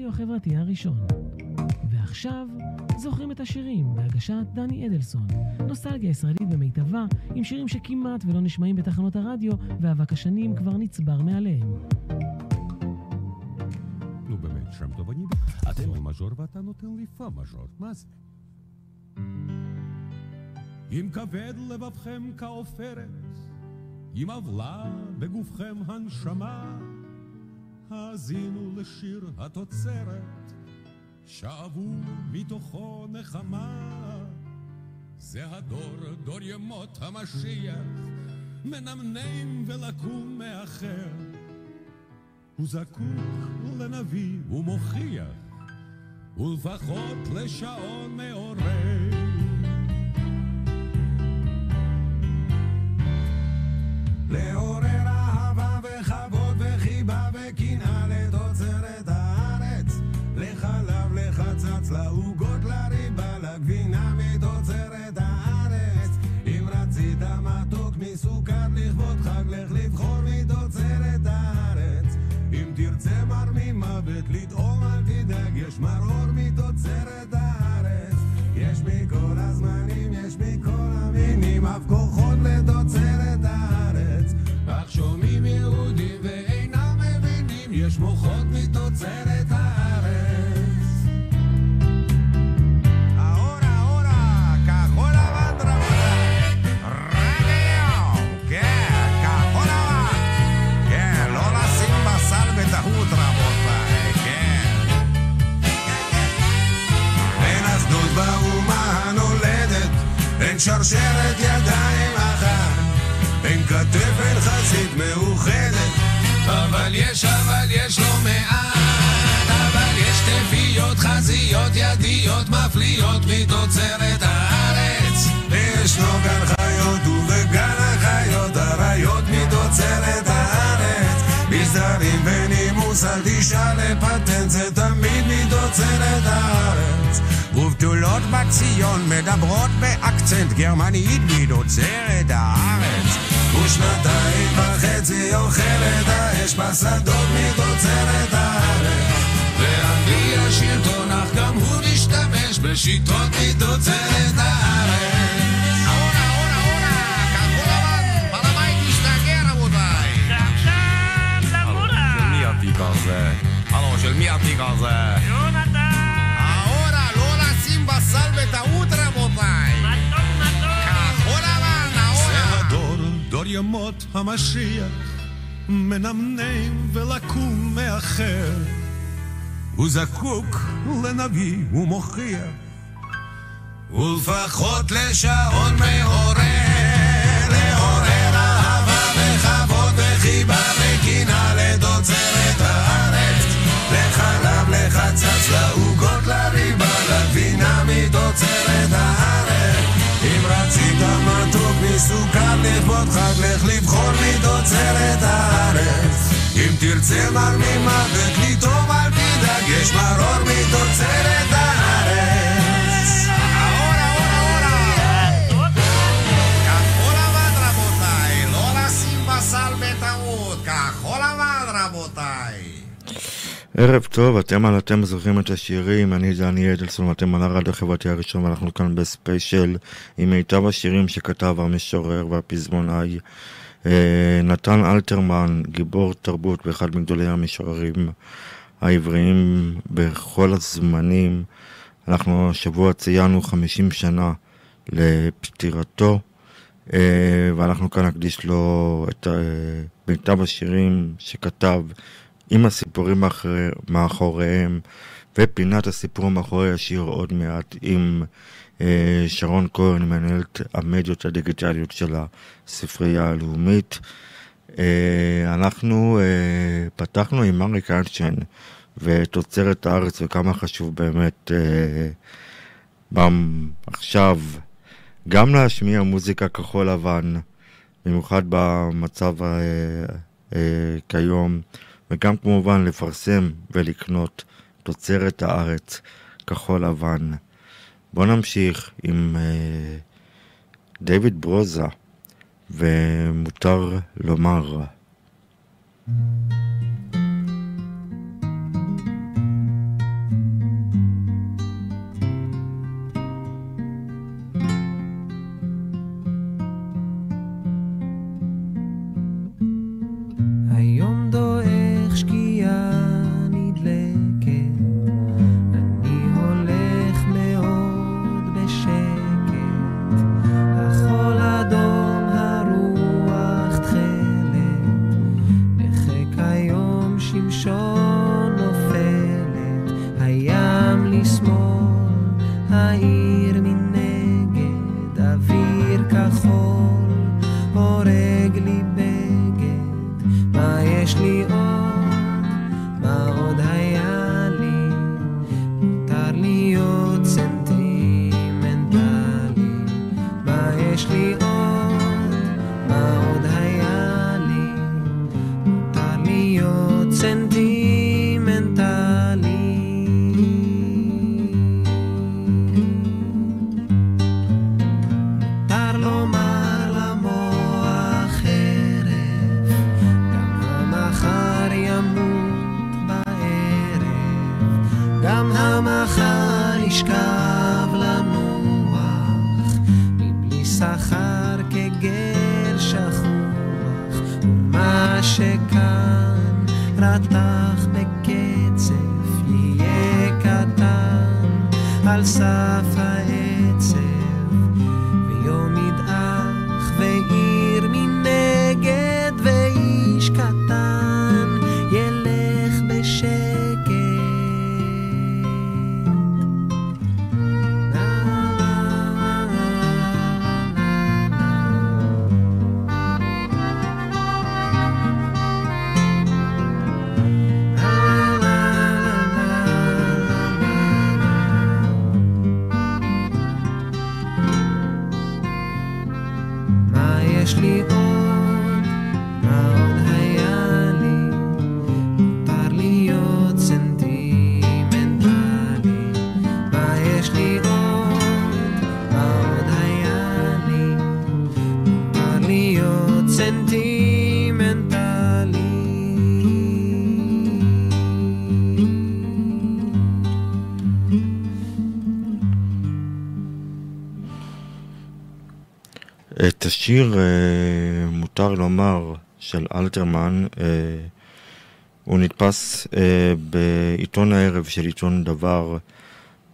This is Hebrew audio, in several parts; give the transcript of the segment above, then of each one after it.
הרדיו החברתי הראשון. ועכשיו, זוכרים את השירים בהגשת דני אדלסון. נוסטלגיה ישראלית במיטבה, עם שירים שכמעט ולא נשמעים בתחנות הרדיו, ואבק השנים כבר נצבר מעליהם. נו באמת, שם טוב אני... אתם במז'ור ואתה נותן לי פה מז'ור, מה זה? אם כבד לבבכם כעופרת, אם עוולה בגופכם הנשמה, האזינו לשיר התוצרת, שאבו מתוכו נחמה. זה הדור, דור ימות המשיח, מנמנם ולקום מאחר. הוא זקוק לנביא ומוכיח, ולפחות לשעון מעורר. מרור מתוצרת הארץ. יש מכל הזמנים, יש מכל המינים, אף כוחות לתוצרת שרשרת ידיים אחת, אין כתף, אין חזית מאוחדת, אבל יש, אבל יש לא מעט, אבל יש תפיות, חזיות, ידיות, מפליאות מתוצרת הארץ. ישנו גן חיות ובגן החיות, אריות מתוצרת הארץ. מסדרים ונימוס, אל תשאל לפטנט, זה תמיד מתוצרת הארץ. ובתולות בציון מדברות באקצנט גרמנית מתוצרת הארץ. ושנתיים וחצי אוכלת האש בשדות מתוצרת הארץ. ואנגליה שלטון, אך גם הוא משתמש בשיטות מתוצרת הארץ. למורה! של מי התיק הזה? בשר בטעות רבותיי. מתוק מתוק! כחול לבן, זה ahora. הדור, דור ימות המשיח, מנמנם ולקום מאחר. הוא זקוק לנביא ומוכיח, ולפחות לשעון מעורר, לעורר אהבה וכבוד וחיבה וקנאה לתוצרת הארץ, לחלב, לחצץ, לגבינה מתוצרת הארץ. אם רצית מתוק מסוכר לכבוד חג, לך לבחור מתוצרת הארץ. אם תרצה מר ממוות לטעום אל תדאג, יש מרור מתוצרת ערב טוב, אתם על אתם זוכרים את השירים, אני דני אדלסון ואתם על הרדיו החברתי הראשון ואנחנו כאן בספיישל עם מיטב השירים שכתב המשורר והפזמונאי אה, נתן אלתרמן, גיבור תרבות ואחד מגדולי המשוררים העבריים בכל הזמנים. אנחנו השבוע ציינו 50 שנה לפטירתו אה, ואנחנו כאן נקדיש לו את אה, מיטב השירים שכתב עם הסיפורים מאחורי, מאחוריהם ופינת הסיפור מאחורי השיר עוד מעט עם אה, שרון כהן, מנהלת המדיות הדיגיטליות של הספרייה הלאומית. אה, אנחנו אה, פתחנו עם אריק איינשטיין ותוצרת הארץ וכמה חשוב באמת אה, עכשיו גם להשמיע מוזיקה כחול לבן, במיוחד במצב אה, אה, כיום. וגם כמובן לפרסם ולקנות תוצרת הארץ כחול לבן. בואו נמשיך עם אה, דיוויד ברוזה, ומותר לומר. גם השיר, אה, מותר לומר, של אלתרמן, אה, הוא נדפס אה, בעיתון הערב של עיתון דבר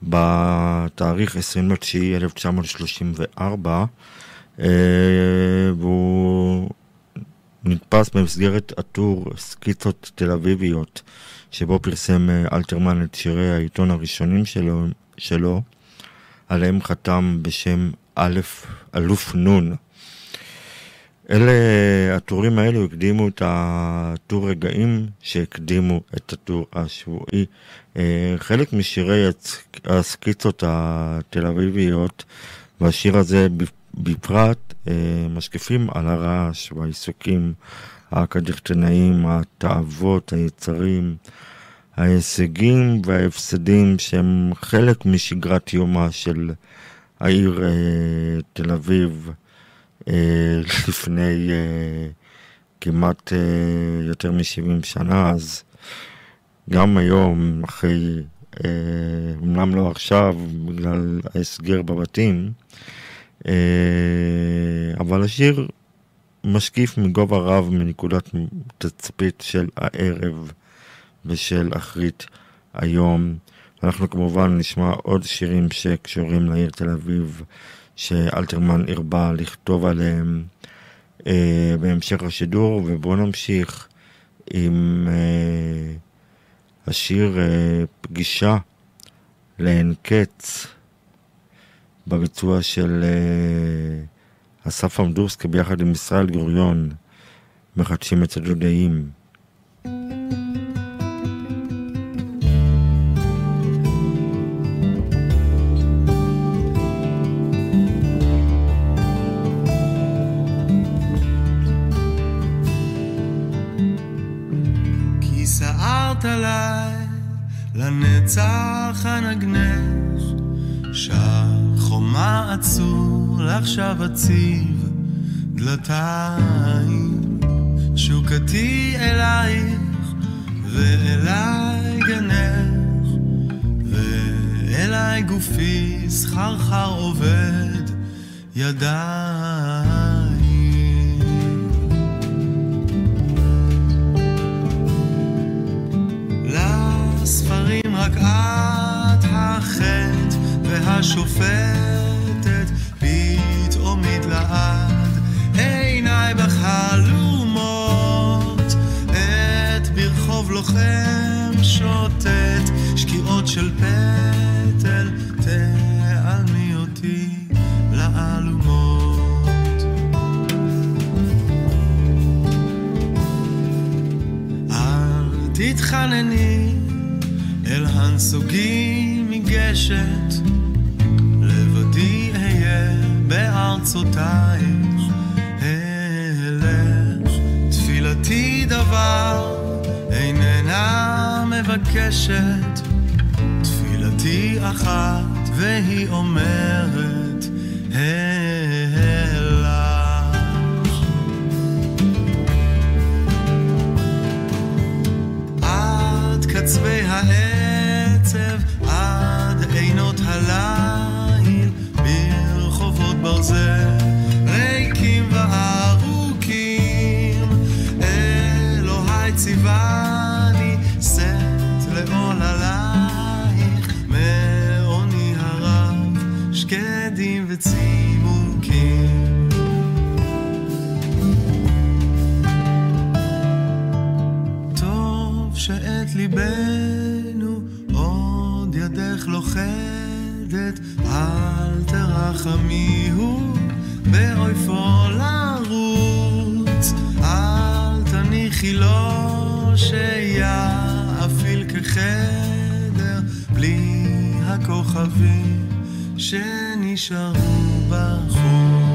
בתאריך 29.1934 אה, והוא נדפס במסגרת הטור סקיצות תל אביביות שבו פרסם אלתרמן את שירי העיתון הראשונים שלו, שלו עליהם חתם בשם א', אלוף נון. אלה, הטורים האלו הקדימו את הטור רגעים שהקדימו את הטור השבועי. אה, חלק משירי הסקיצות התל אביביות, והשיר הזה בפרט, אה, משקיפים על הרעש והעיסוקים הקדחתנאיים, התאוות, היצרים, ההישגים וההפסדים שהם חלק משגרת יומה של העיר אה, תל אביב לפני אה, כמעט אה, יותר מ-70 שנה, אז גם היום, אחרי, אה, אומנם לא עכשיו, בגלל ההסגר בבתים, אה, אבל השיר משקיף מגובה רב מנקודת תצפית של הערב ושל אחרית היום. אנחנו כמובן נשמע עוד שירים שקשורים לעיר תל אביב, שאלתרמן הרבה לכתוב עליהם אה, בהמשך השידור, ובואו נמשיך עם אה, השיר אה, פגישה לאין קץ בביצוע של אה, אסף עמדורסקי ביחד עם ישראל גוריון, מחדשים את הדודאים. סערת עליי לנצח הנגנך, שהחומה עצור לעכשיו אציב דלתיים, תשוקתי אלייך ואליי גנך, ואליי גופי סחרחר עובד ידיים. לספרים רק את החטא והשופטת פתאום מתלעד עיניי בחלומות את ברחוב לוחם שוטט שקיעות של פטל תעלמי אותי לאלומות. אל תתחנני אל הנסוגים מגשת, לבדי אהיה בארצותייך, אלך. תפילתי דבר איננה מבקשת, תפילתי אחת והיא אומרת, אלך. קצווי העץ mademoiselle אל תרחמיהו באויפו לרוץ. אל תניחי לו שיאפיל כחדר בלי הכוכבים שנשארו בחוץ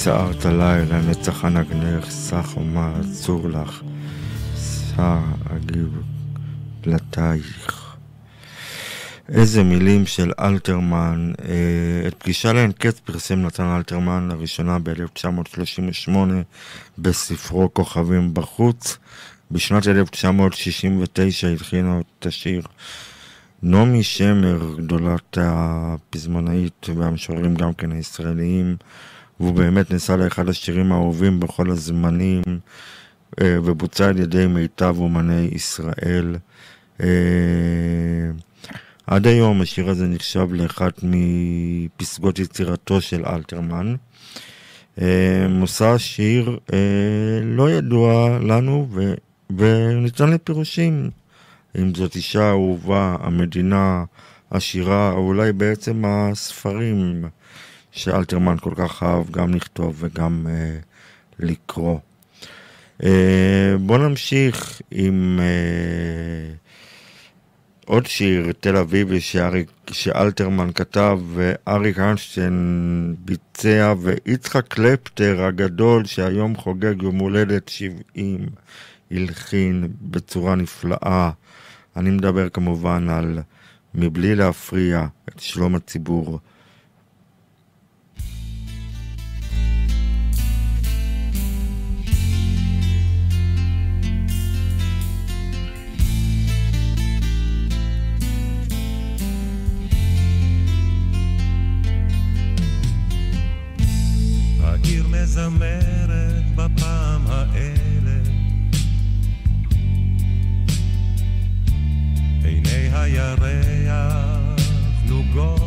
כיסרת לילה, נצח הנגנך, סך ומה אסור לך, שא אגיב דלתייך. איזה מילים של אלתרמן. אה, את פגישה לאין קץ פרסם נתן אלתרמן לראשונה ב-1938 בספרו כוכבים בחוץ. בשנת 1969 הלחינה את השיר נעמי שמר, גדולת הפזמונאית והמשוררים גם כן הישראליים, והוא באמת נעשה לאחד השירים האהובים בכל הזמנים, אה, ובוצע על ידי מיטב אומני ישראל. אה, עד היום השיר הזה נחשב לאחת מפסגות יצירתו של אלתרמן. אה, מושא השיר לא ידוע לנו ו, וניתן לפירושים. אם זאת אישה אהובה, המדינה, השירה, או אולי בעצם הספרים שאלתרמן כל כך אהב גם לכתוב וגם אה, לקרוא. אה, בואו נמשיך עם אה, עוד שיר, תל אביבי, שאריק, שאלתרמן כתב ואריק איינשטיין ביצע, ויצחק קלפטר הגדול, שהיום חוגג יום הולדת 70, הלחין בצורה נפלאה. אני מדבר כמובן על מבלי להפריע את שלום הציבור. מזמרת בפעם האלף עיני הירח נוגות.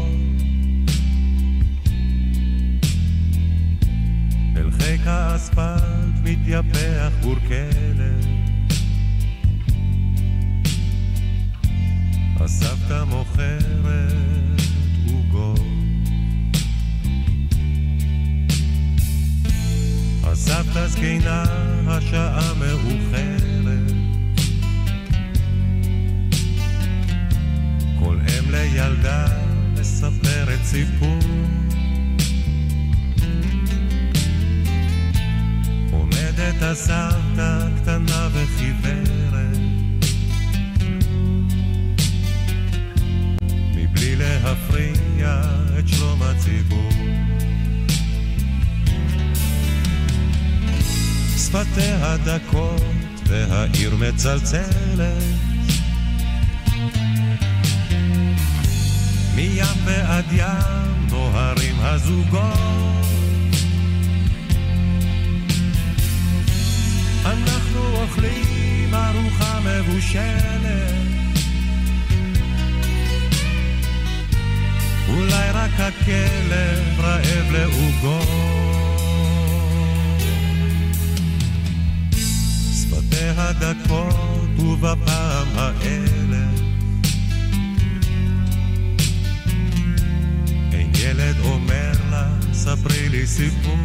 אל חיק האספלט מתייפח גור כלב הסבתא מוכרת הסבתא זקנה, השעה מאוחרת. כל אם לילדה מספרת סיפור. הסבתא קטנה וחיוורת מבלי להפריע את שלום הציבור שפתיה דקות והעיר מצלצלת. מים ועד ים נוהרים הזוגות. אנחנו אוכלים ארוחה מבושלת. אולי רק הכלב רעב לעוגות שפתיה דקות ובפעם האלף אין ילד אומר לה ספרי לי סיפור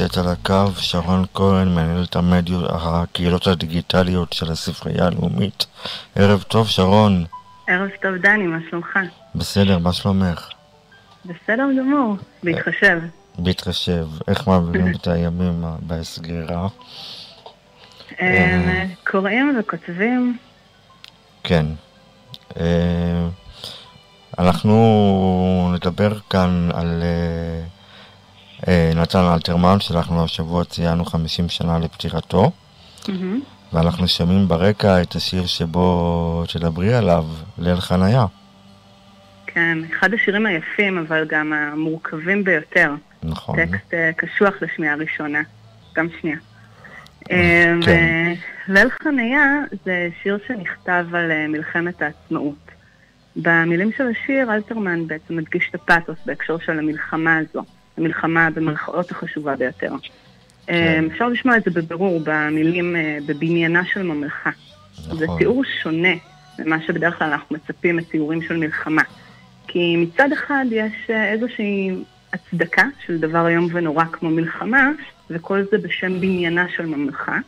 נמצאת על הקו שרון כהן, מנהלת המדיות, הקהילות הדיגיטליות של הספרייה הלאומית. ערב טוב, שרון. ערב טוב, דני, מה שלומך? בסדר, מה שלומך? בסדר גמור, בהתחשב. בהתחשב. איך מעבירים את הימים בסגירה? אה, קוראים וכותבים. כן. אה, אנחנו נדבר כאן על אה, נתן אלתרמן, שאנחנו השבוע ציינו 50 שנה לפטירתו, מהמם. ואנחנו שומעים ברקע את השיר שבו תדברי עליו, ליל חניה. כן, אחד השירים היפים, אבל גם המורכבים ביותר. נכון. טקסט אה, קשוח לשמיעה ראשונה, גם שנייה. אה, כן. ליל חניה זה שיר שנכתב על אה, מלחמת העצמאות. במילים של השיר, אלתרמן בעצם מדגיש את הפאתוס בהקשר של המלחמה הזו, המלחמה במרכאות החשובה ביותר. אה, אפשר לשמוע את זה בבירור במילים אה, בבניינה של ממלכה. זה נכון. תיאור שונה ממה שבדרך כלל אנחנו מצפים מתיאורים של מלחמה. כי מצד אחד יש אה, איזושהי הצדקה של דבר איום ונורא כמו מלחמה, וכל זה בשם בניינה של ממלכה.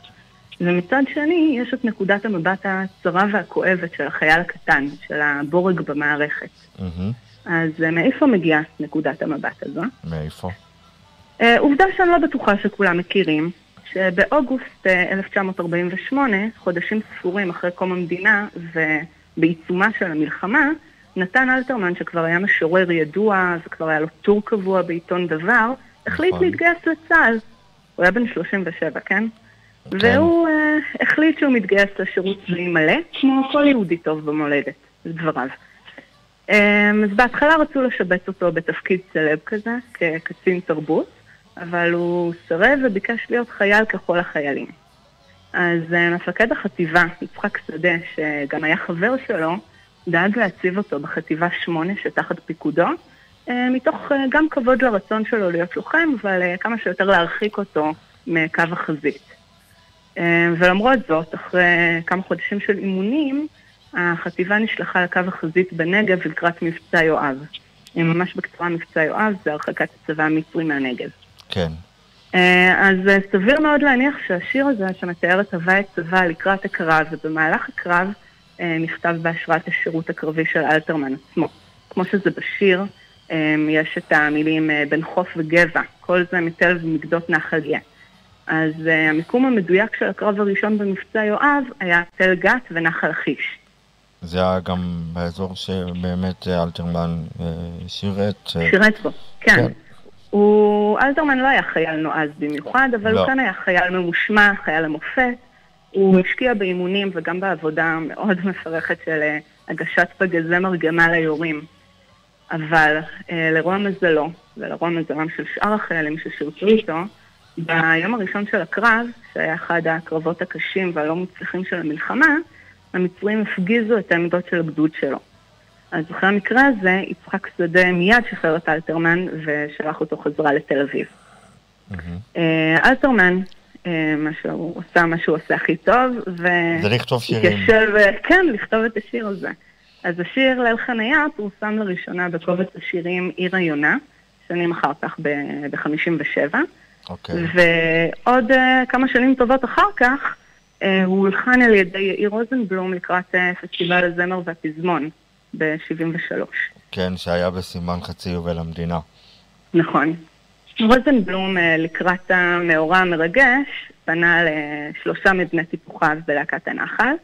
ומצד שני, יש את נקודת המבט הצרה והכואבת של החייל הקטן, של הבורג במערכת. מהמם. אז אה, מאיפה מגיעה נקודת המבט הזו? מאיפה? אה, עובדה שאני לא בטוחה שכולם מכירים, שבאוגוסט אה, 1948, חודשים ספורים אחרי קום המדינה ובעיצומה של המלחמה, נתן אלתרמן, שכבר היה משורר ידוע, וכבר היה לו טור קבוע בעיתון דבר, החליט נכון. להתגייס לצה"ל. הוא היה בן 37, כן? והוא אה, החליט שהוא מתגייס לשירות צבאי מלא, כמו כל יהודי טוב במולדת, לדבריו. אה, אז בהתחלה רצו לשבץ אותו בתפקיד סלב כזה, כקצין תרבות, אבל הוא סירב וביקש להיות חייל ככל החיילים. אז אה, מפקד החטיבה, יצחק שדה, שגם היה חבר שלו, דאג להציב אותו בחטיבה 8 שתחת פיקודו, אה, מתוך אה, גם כבוד לרצון שלו להיות לוחם, אבל כמה שיותר להרחיק אותו מקו החזית. ולמרות זאת, אחרי כמה חודשים של אימונים, החטיבה נשלחה לקו החזית בנגב לקראת מבצע יואב. אה, ממש בקצרה מבצע יואב זה הרחקת הצבא המצרי מהנגב. כן. אה, אז אה, סביר מאוד להניח שהשיר הזה, שמתאר את הווי הצבא לקראת הקרב, ובמהלך הקרב נכתב בהשראת השירות הקרבי של אלתרמן עצמו. כמו שזה בשיר, יש את המילים בן חוף וגבע, כל זה מתל ומגדות נחל גאה. אז המיקום המדויק של הקרב הראשון במבצע יואב היה תל גת ונחל לכיש. זה היה גם באזור שבאמת אלתרמן אה, שירת. אה, שירת בו, כן. כן. הוא, אלתרמן לא היה חייל נועז במיוחד, אבל לא. הוא כן היה חייל ממושמע, חייל למופת. הוא השקיע באימונים וגם בעבודה מאוד מפרכת של אה, הגשת פגזי מרגמה ליורים. אבל לרוע מזלו, ולרוע מזלם של שאר החיילים ששירתו איתו, ביום הראשון של הקרב, שהיה אחד הקרבות הקשים והלא מוצלחים של המלחמה, המצרים הפגיזו את העמדות של הגדוד שלו. אז אחרי המקרה הזה, יצחק שדה מיד שחרר את אלתרמן ושלח אותו חזרה לתל אביב. אה, אלתרמן, אה, מה שהוא עשה, מה שהוא עושה הכי טוב, ו... זה לכתוב שירים. התיישב, אה, כן, לכתוב את השיר הזה. אז השיר ליל חניה פורסם לראשונה בקובץ השירים עיר היונה, שנים אחר כך ב-57, אוקיי. ועוד אה, כמה שנים טובות אחר כך, הוא הולחן על ידי יאיר רוזנבלום לקראת אה, פסטיבל הזמר והפזמון ב-73. כן, שהיה בסימן חצי יובל המדינה. נכון. רוזנבלום אה, לקראת המאורע המרגש פנה לשלושה מבני טיפוחיו בלהקת הנחל.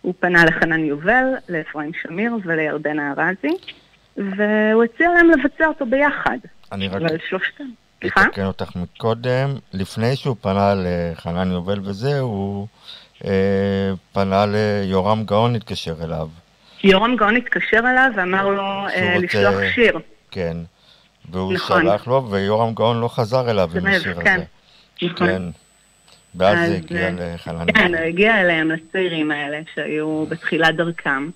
הוא פנה לחנן יובל, לאפרים שמיר ולירדנה ארזי, והוא הציע להם לבצע אותו ביחד. אני רק אבל שלושתם. סליחה? אתקן אותך מקודם, לפני שהוא פנה לחנן יובל וזה, הוא אה, פנה ליורם גאון להתקשר אליו. יורם גאון התקשר אליו ואמר לו אה, לשלוח שיר. כן. והוא נכון. שלח לו, ויורם גאון לא חזר אליו עם השיר כן. הזה. נכון. כן. ואז אז, זה הגיע אה, לחנן כן. הוא הגיע אליהם, לצעירים האלה שהיו בתחילת דרכם.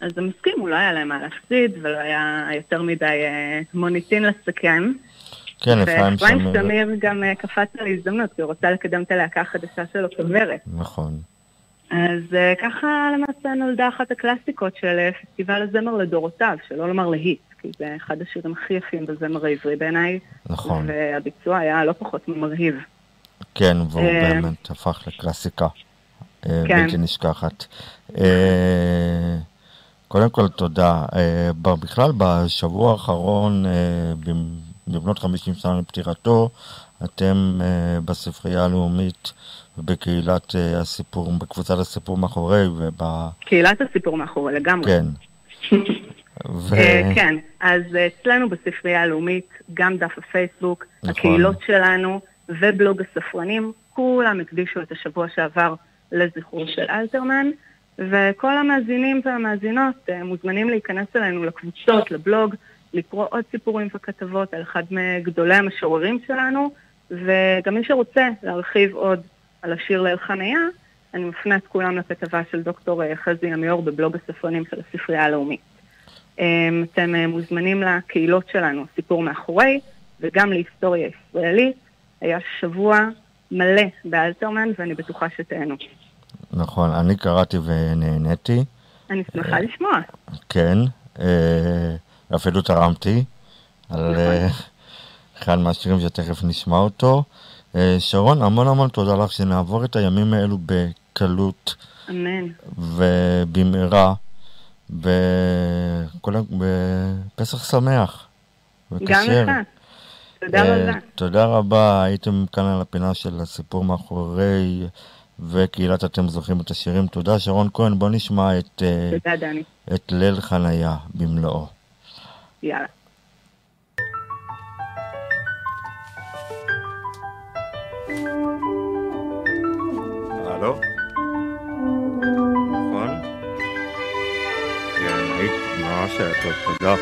אז הם הסכימו, לא היה להם מה להפסיד, ולא היה יותר מדי אה, מוניטין לסכן. כן, אפרים ואפרים שמיר. שמיר גם אה, קפץ על הזדמנות, כי הוא רוצה לקדם את הלהקה החדשה שלו, כוורת. נכון. אז אה, ככה למעשה נולדה אחת הקלאסיקות של אה, פסטיבל הזמר לדורותיו, שלא לומר להיט, כי זה אחד השירים הכי יפים בזמר העברי בעיניי, נכון. והביצוע היה לא פחות ממרהיב. כן, והוא באמת הפך לקלאסיקה כן. בלתי נשכחת. קודם כל תודה. בכלל בשבוע האחרון, במלאת 50 שנה לפטירתו, אתם אה, בספרייה הלאומית ובקהילת אה, הסיפור, בקבוצת הסיפור מאחורי, וב... קהילת הסיפור מאחורי לגמרי. כן. ו... אה, כן, אז אה, אצלנו בספרייה הלאומית, גם דף הפייסבוק, נכון. הקהילות שלנו ובלוג הספרנים, כולם הקדישו את השבוע שעבר לזכרו של אלתרמן, וכל המאזינים והמאזינות אה, מוזמנים להיכנס אלינו לקבוצות, לבלוג, לקרוא עוד סיפורים וכתבות על אחד מגדולי המשוררים שלנו, וגם מי שרוצה להרחיב עוד על השיר ליל חניה, אני מפנה את כולם לכתבה של דוקטור אה, חזי עמיור בבלוג הספרנים של הספרייה הלאומית. אמ, אתם אה, מוזמנים לקהילות שלנו, סיפור מאחורי, וגם להיסטוריה ישראלית. היה שבוע מלא באלתרמן, ואני בטוחה שתהנו. נכון, אני קראתי ונהניתי, אני שמחה לשמוע. כן, אה, אפילו תרמתי על. אה, אחד מהשירים שתכף נשמע אותו. אה, שרון, המון המון תודה לך שנעבור את הימים האלו בקלות אמן. ובמהרה, בפסח שמח. גם וכשר. לך. תודה אה, רבה. תודה רבה, הייתם כאן על הפינה של הסיפור מאחורי וקהילת אתם זוכרים את השירים. תודה שרון כהן, בוא נשמע את, תודה. את ליל חניה במלואו. יאללה. הלו? נכון? כן, היית ממש היה טוב, תודה.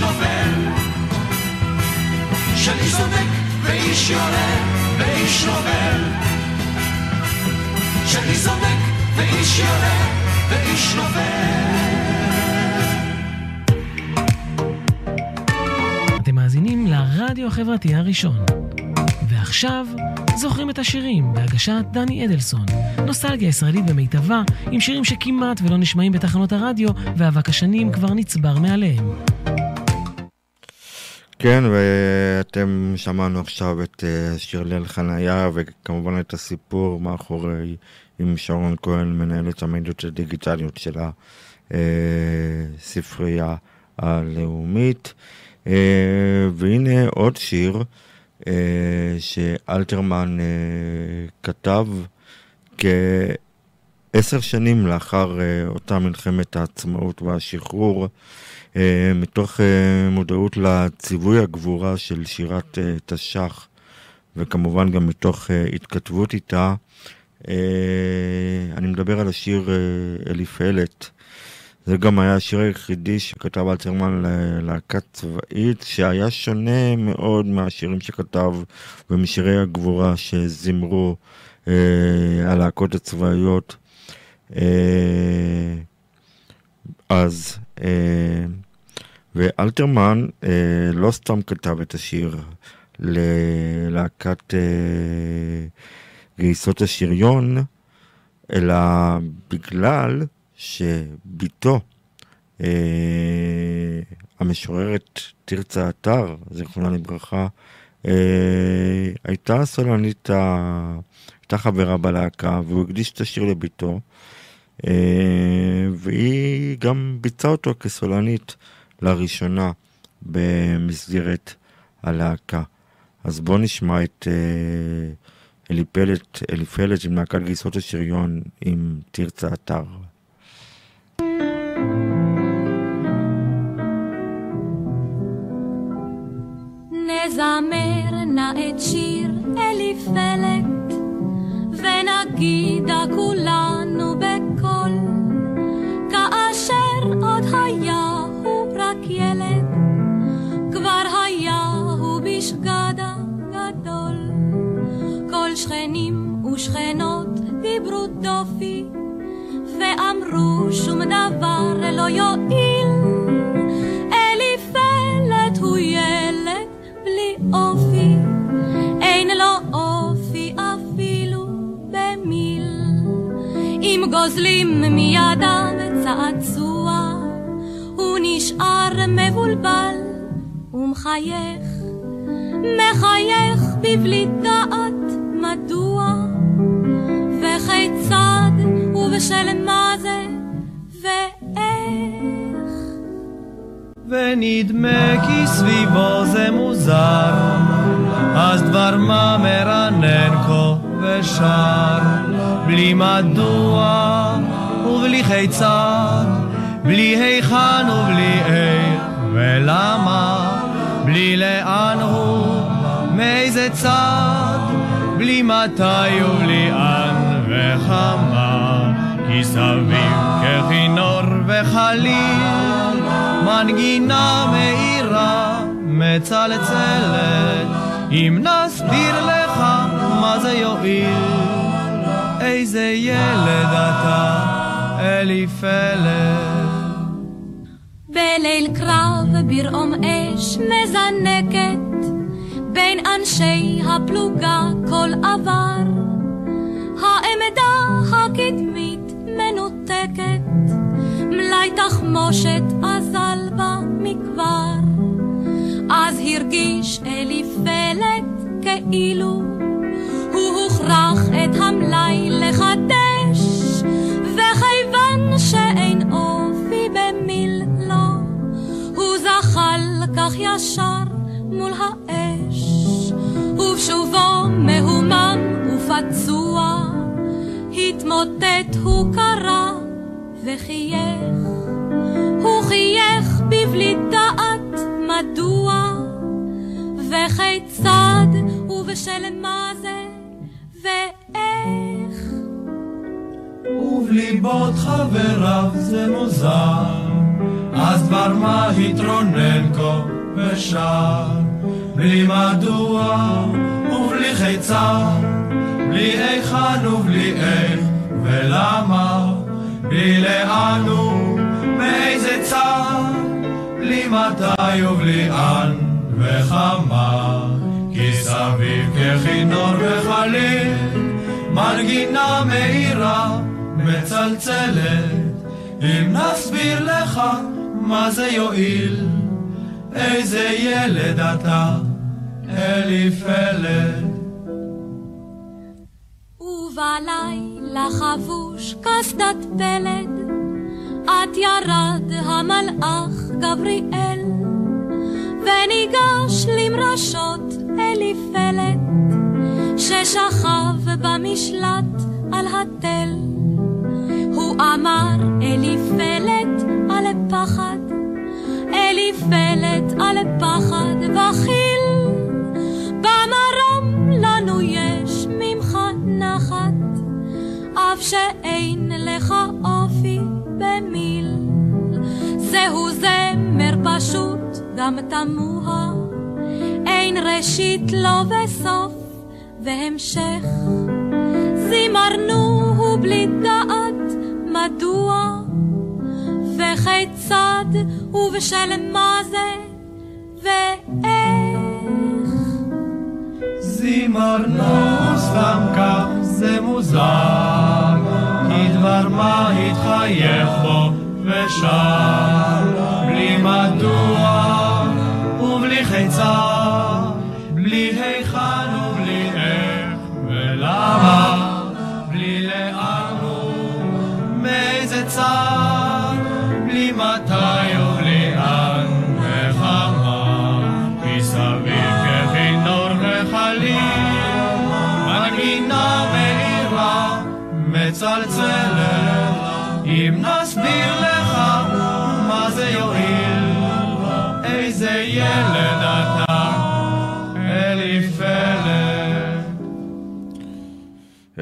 נופל. שלי צודק ואיש יורה ואיש נופל. שלי צודק ואיש יורה ואיש נופל. מאזינים לרדיו החברתי הראשון. ועכשיו, זוכרים את השירים בהגשת דני אדלסון. נוסטלגיה ישראלית במיטבה, עם שירים שכמעט ולא נשמעים בתחנות הרדיו, ואבק השנים כבר נצבר מעליהם. כן, ואתם שמענו עכשיו את אה, שיר ליל חניה, וכמובן את הסיפור מאחורי עם שרון כהן, מנהלת המדיות הדיגיטליות של הספרייה הלאומית. אה, והנה עוד שיר אה, שאלתרמן כתב כעשר שנים לאחר אותה מלחמת העצמאות והשחרור, מתוך אה, מודעות לציווי הגבורה של שירת אה, תש"ח, וכמובן גם מתוך אה, התכתבות איתה. אה, אני מדבר על השיר אה, אליפלת. זה גם היה השיר היחידי שכתב אלתרמן ללהקה צבאית, שהיה שונה מאוד מהשירים שכתב ומשירי הגבורה שזימרו אה, הלהקות הצבאיות. אה, אז, אה, ואלתרמן אה, לא סתם כתב את השיר ללהקת אה, גייסות השריון, אלא בגלל שבתו, אה, המשוררת תרצה אתר, זיכרונה לברכה, אה, הייתה סולנית. הייתה חברה בלהקה, והוא הקדיש את השיר לביתו, אה, והיא גם ביצעה אותו כסולנית לראשונה במסגרת הלהקה. אז בואו נשמע את אה, אליפלת, אליפלת עם להקת גייסות השריון עם תרצה אתר. נזמר נא את שיר אליפלת, ונגידה כולנו בשגדה גדול. כל שכנים ושכנות דיברו דופי, ואמרו שום דבר לא יועיל. אליפלת הוא ילד בלי אופי, אין לו אופי אפילו במיל. אם גוזלים מידיו צעצוע, הוא נשאר מבולבל ומחייך, מחייך בבלי דעת מדוע, וכיצד? ובשל מה זה? ואיך. ונדמה כי סביבו זה מוזר, אז דבר מה מרנן כה ושר, בלי מדוע ובלי כיצד, בלי היכן ובלי איך ולמה, בלי לאן הוא, מאיזה צד, בלי מתי ובלי אן וכמה, כי סביב ככינור וחליל, מנגינה מאירה מצלצלת, אם נסביר לך מה זה יועיל, איזה ילד אתה, אליפלת. בליל קרב ברעום אש מזנקת, בין אנשי הפלוגה כל עבר. העמדה הקדמית מנותקת, מלאי תחמושת אזל בה מכבר. אז הרגיש אליפלת כאילו הוא הוכרח את המלאי לחדש, וכיוון שאין אופי במיל לו, הוא זחל כך ישר ופצוע, התמוטט הוא קרא וחייך, הוא חייך בבלי דעת מדוע, וכיצד ובשל מה זה ואיך. ובליבות חבריו זה מוזר, אז דבר מה התרונן כה ושר, בלי מדוע ובלי חיצה, בלי היכן ובלי איך ולמה, בלי לאן ומאיזה צד, בלי מתי ובלי אן וכמה, כי סביב ככינור וחליל, מנגינה מאירה מצלצלת, אם נסביר לך מה זה יועיל, איזה ילד אתה, אליפלת. ובלילה חבוש קסדת פלד, את ירד המלאך גבריאל, וניגש למרשות אליפלת, ששכב במשלט על התל. הוא אמר אליפלת על פחד, אליפלת על פחד וכיל, שאין לך אופי במיל. זהו זמר פשוט, גם תמוה, אין ראשית לו וסוף והמשך. זימרנו בלי דעת מדוע וכיצד ובשל מה זה ואיך. זימרנו סתם כך זה מוזר, דבר מה התחייך בו ושר, בלי מדוע ובלי חיצה,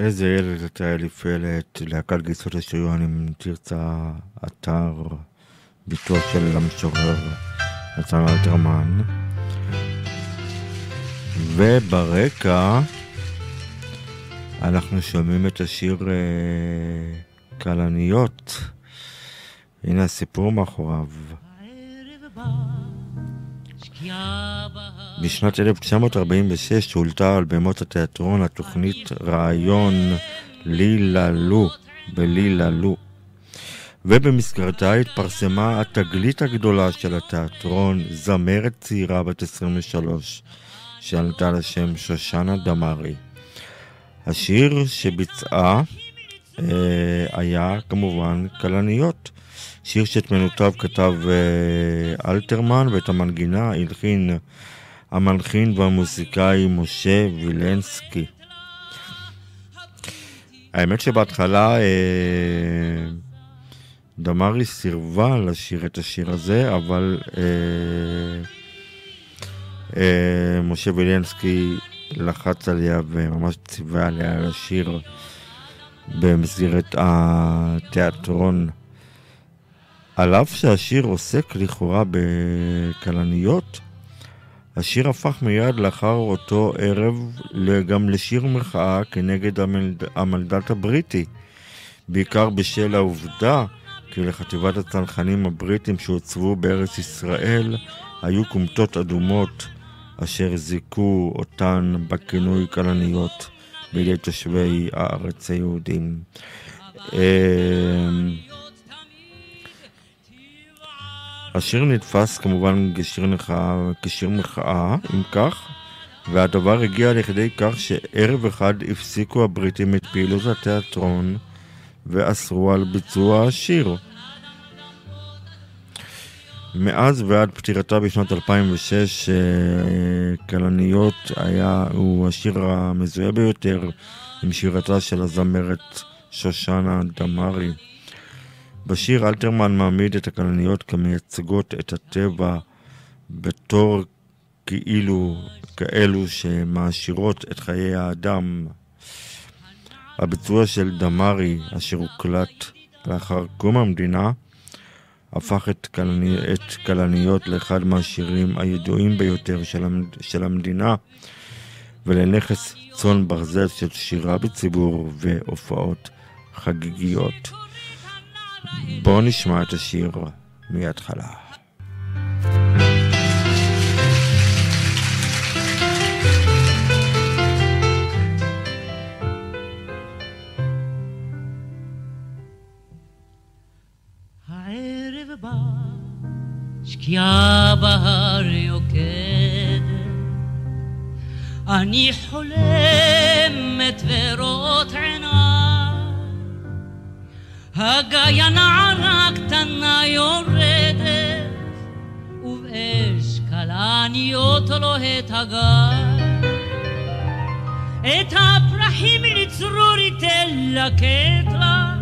איזה ילד אתה אליפלת, להקת גיסות השריון עם תרצה אתר, ביתו של המשורר נתן אלתרמן. וברקע אנחנו שומעים את השיר אה, כלניות. הנה הסיפור מאחוריו. בשנת 1946 הועלתה על במות התיאטרון התוכנית רעיון לילה לו בלילה לו ובמסגרתה התפרסמה התגלית הגדולה של התיאטרון, זמרת צעירה בת 23 שעלתה לשם שושנה דמארי. השיר שביצעה אה, היה כמובן כלניות. שיר שאת מנותיו כתב אה, אלתרמן ואת המנגינה הלחין המלחין והמוזיקאי משה וילנסקי. האמת שבהתחלה אה, דמארי סירבה לשיר את השיר הזה, אבל אה, אה, משה וילנסקי לחץ עליה וממש ציווה עליה לשיר במסגרת התיאטרון. על אף שהשיר עוסק לכאורה בכלניות, השיר הפך מיד לאחר אותו ערב גם לשיר מחאה כנגד המלד... המנדט הבריטי, בעיקר בשל העובדה כי לחטיבת הצנחנים הבריטים שהוצבו בארץ ישראל היו כומתות אדומות אשר זיכו אותן בכינוי כלניות בידי תושבי הארץ היהודים. השיר נתפס כמובן כשיר מחאה, כשיר מחאה, אם כך, והדבר הגיע לכדי כך שערב אחד הפסיקו הבריטים את פעילות התיאטרון ואסרו על ביצוע השיר. מאז ועד פטירתה בשנת 2006, כלניות היה, הוא השיר המזוהה ביותר עם שירתה של הזמרת שושנה דמארי. בשיר אלתרמן מעמיד את הכלניות כמייצגות את הטבע בתור כאילו כאלו שמעשירות את חיי האדם. הביצוע של דמארי, אשר הוקלט לאחר קום המדינה, הפך את, כלני, את כלניות לאחד מהשירים הידועים ביותר של, המד, של המדינה ולנכס צאן ברזל של שירה בציבור והופעות חגיגיות. בואו נשמע את השיר מההתחלה. הערב בא, שקיעה בהר יוקדת, אני חולמת ורואות עיניי, הגיא נערה קטנה יורדת, ובאש כלניות לוהט הגיא. את הפרחים לצרור היא תלקט לה,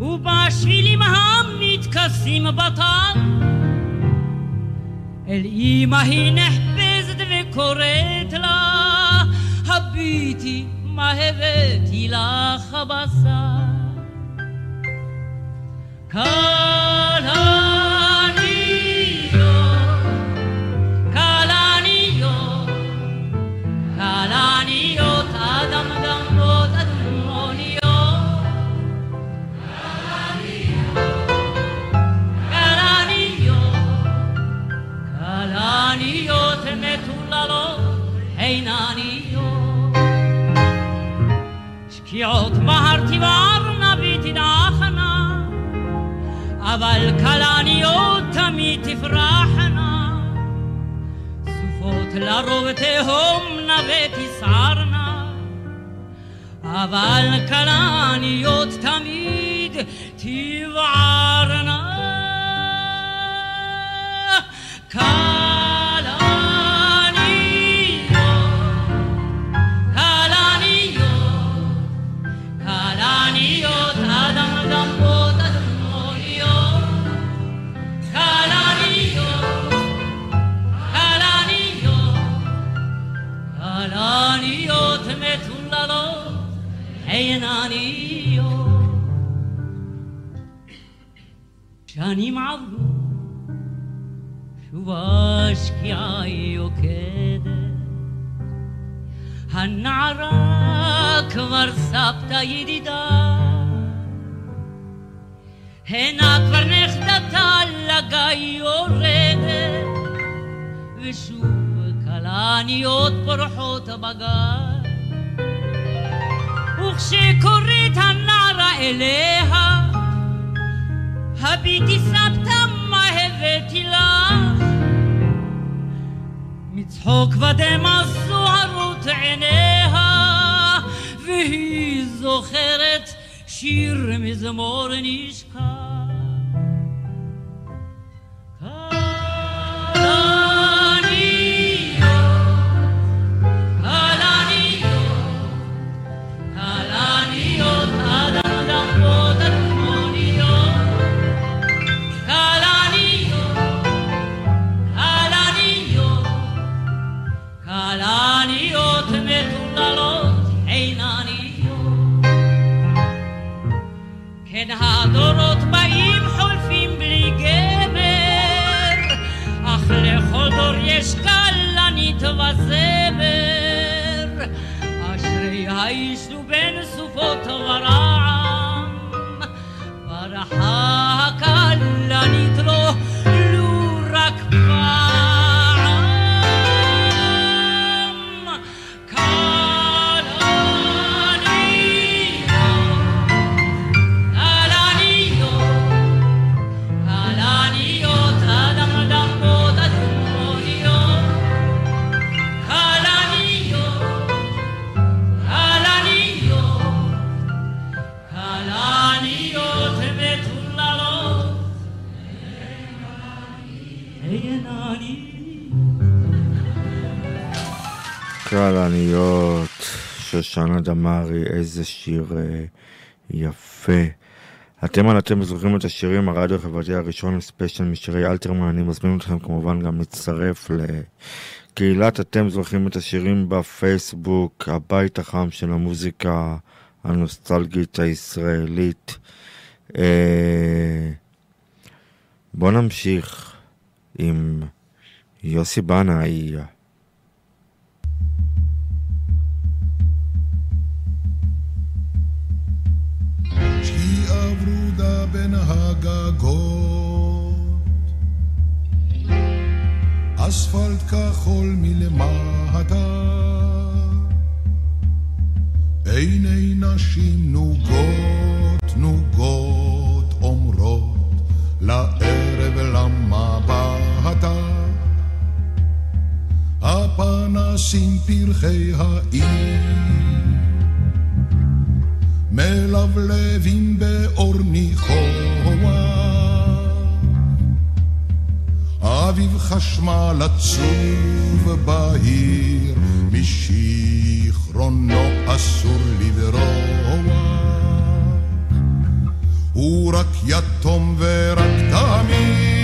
ובשבילים המתכסים בטל, אל אמא היא נחפזת וקוראת לה, הביטי מה הבאתי לך בשר. כלניות, אבל כלניות תמיד תפרחנה. סופות לרוב תהומנה ותסערנה, אבל כלניות תמיד תבערנה. שנים עברו, שוב השקיעה יוקדת. הנערה כבר סבתא ידידה, הנה כבר נכדתה לגיא יורדת, ושוב כלניות פורחות בגן. וכשקוראת הנערה אליה, הביטי סבתא מה הבאתי לך? מצחוק ודמע זוהרות עיניה, והיא זוכרת שיר מזמור נשכח. כן הדורות באים חולפים בלי גבר, אך לכל דור יש כלנית וזמר. אשרי האיש הוא בן סופות ורעם, ברחה כלניות, שושנה דמארי, איזה שיר אה, יפה. אתם על אתם זוכרים את השירים, הרדיו החברתי הראשון ספיישל משירי אלתרמן, אני מזמין אתכם כמובן גם להצטרף לקהילת אתם זוכרים את השירים בפייסבוק, הבית החם של המוזיקה הנוסטלגית הישראלית. אה, בואו נמשיך עם יוסי בנאי. ורודה בין הגגות, אספלט כחול מלמטה, עיני נשים נוגות נוגות אומרות לערב למה באת? הפנסים פרחי העיר מלבלבים באור ניחוח. אביב חשמל עצוב בהיר, משיכרונו אסור לברוח. הוא רק יתום ורק תמים,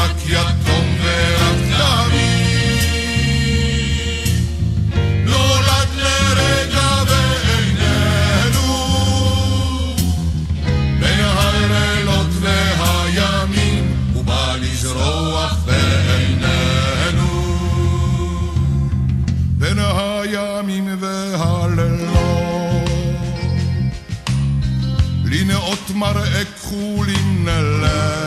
רק יתום ורק תמים, נולד לרגע ואיננו. בין הלילות והימים, הוא בא לזרוח בעינינו. בין הימים והלילות. לנאות מראה כחולים נלך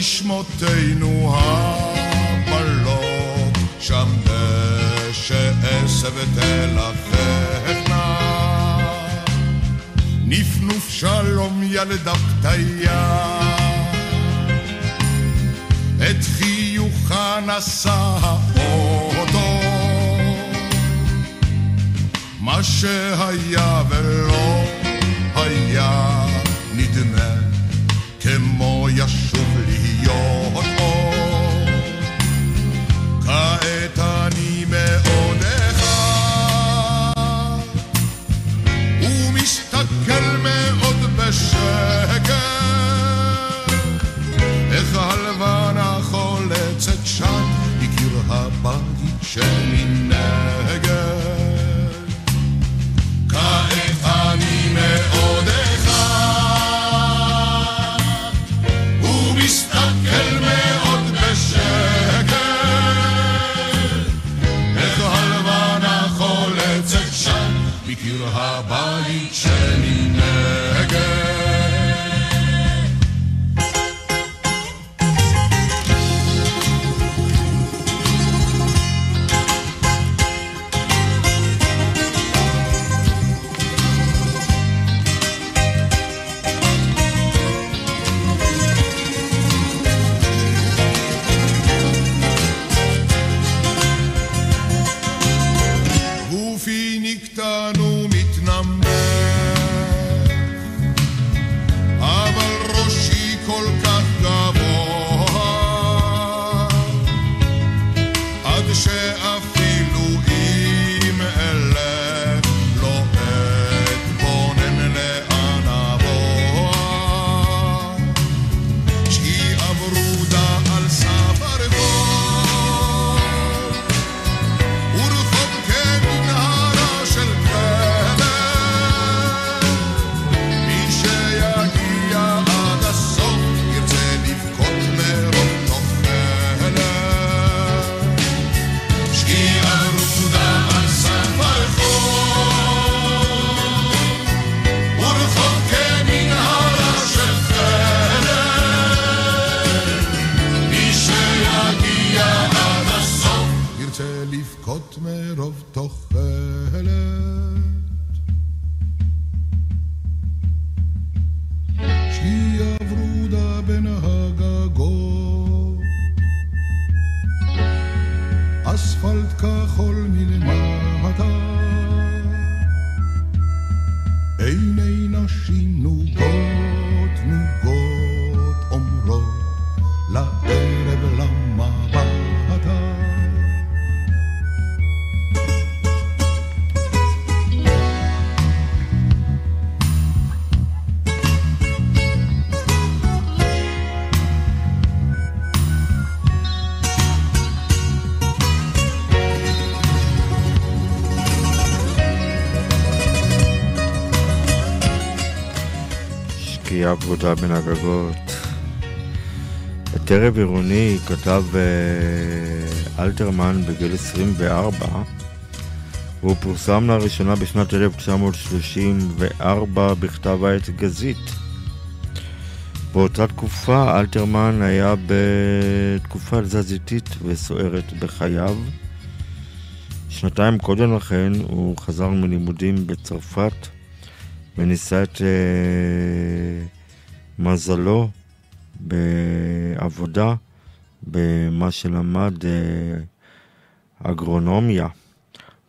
נשמותינו הפלות, שם דשא עשב תלככנה. נפנוף שלום ילדה פתיה את חיוכה נשא האוטו מה שהיה עבודה בין הגגות. ערב עירוני כתב אה, אלתרמן בגיל 24 והוא פורסם לראשונה בשנת 1934 בכתב העת גזית. באותה תקופה אלתרמן היה בתקופה תזזיתית וסוערת בחייו. שנתיים קודם לכן הוא חזר מלימודים בצרפת וניסה את אה, מזלו בעבודה במה שלמד אה, אגרונומיה.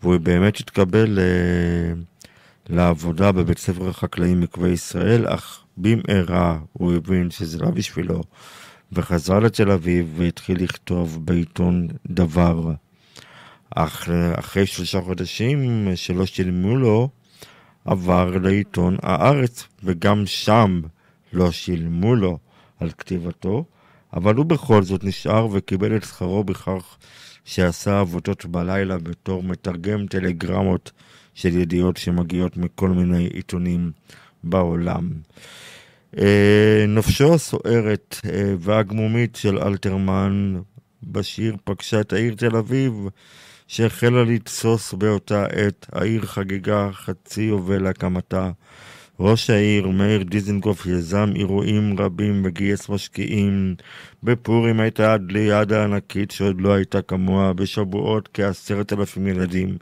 והוא באמת התקבל אה, לעבודה בבית ספר החקלאי מקווה ישראל, אך במהרה הוא הבין שזה לא בשבילו, וחזר לתל אביב והתחיל לכתוב בעיתון דבר. אך אחרי שלושה חודשים שלא שילמו לו, עבר לעיתון הארץ, וגם שם לא שילמו לו על כתיבתו, אבל הוא בכל זאת נשאר וקיבל את שכרו בכך שעשה עבודות בלילה בתור מתרגם טלגרמות של ידיעות שמגיעות מכל מיני עיתונים בעולם. אה, נפשו הסוערת אה, והגמומית של אלתרמן בשיר פגשה את העיר תל אביב שהחלה לתסוס באותה עת, העיר חגגה חצי יובל להקמתה. ראש העיר, מאיר דיזנגוף, יזם אירועים רבים וגייס משקיעים. בפורים הייתה ליד הענקית שעוד לא הייתה כמוה. בשבועות כעשרת אלפים ילדים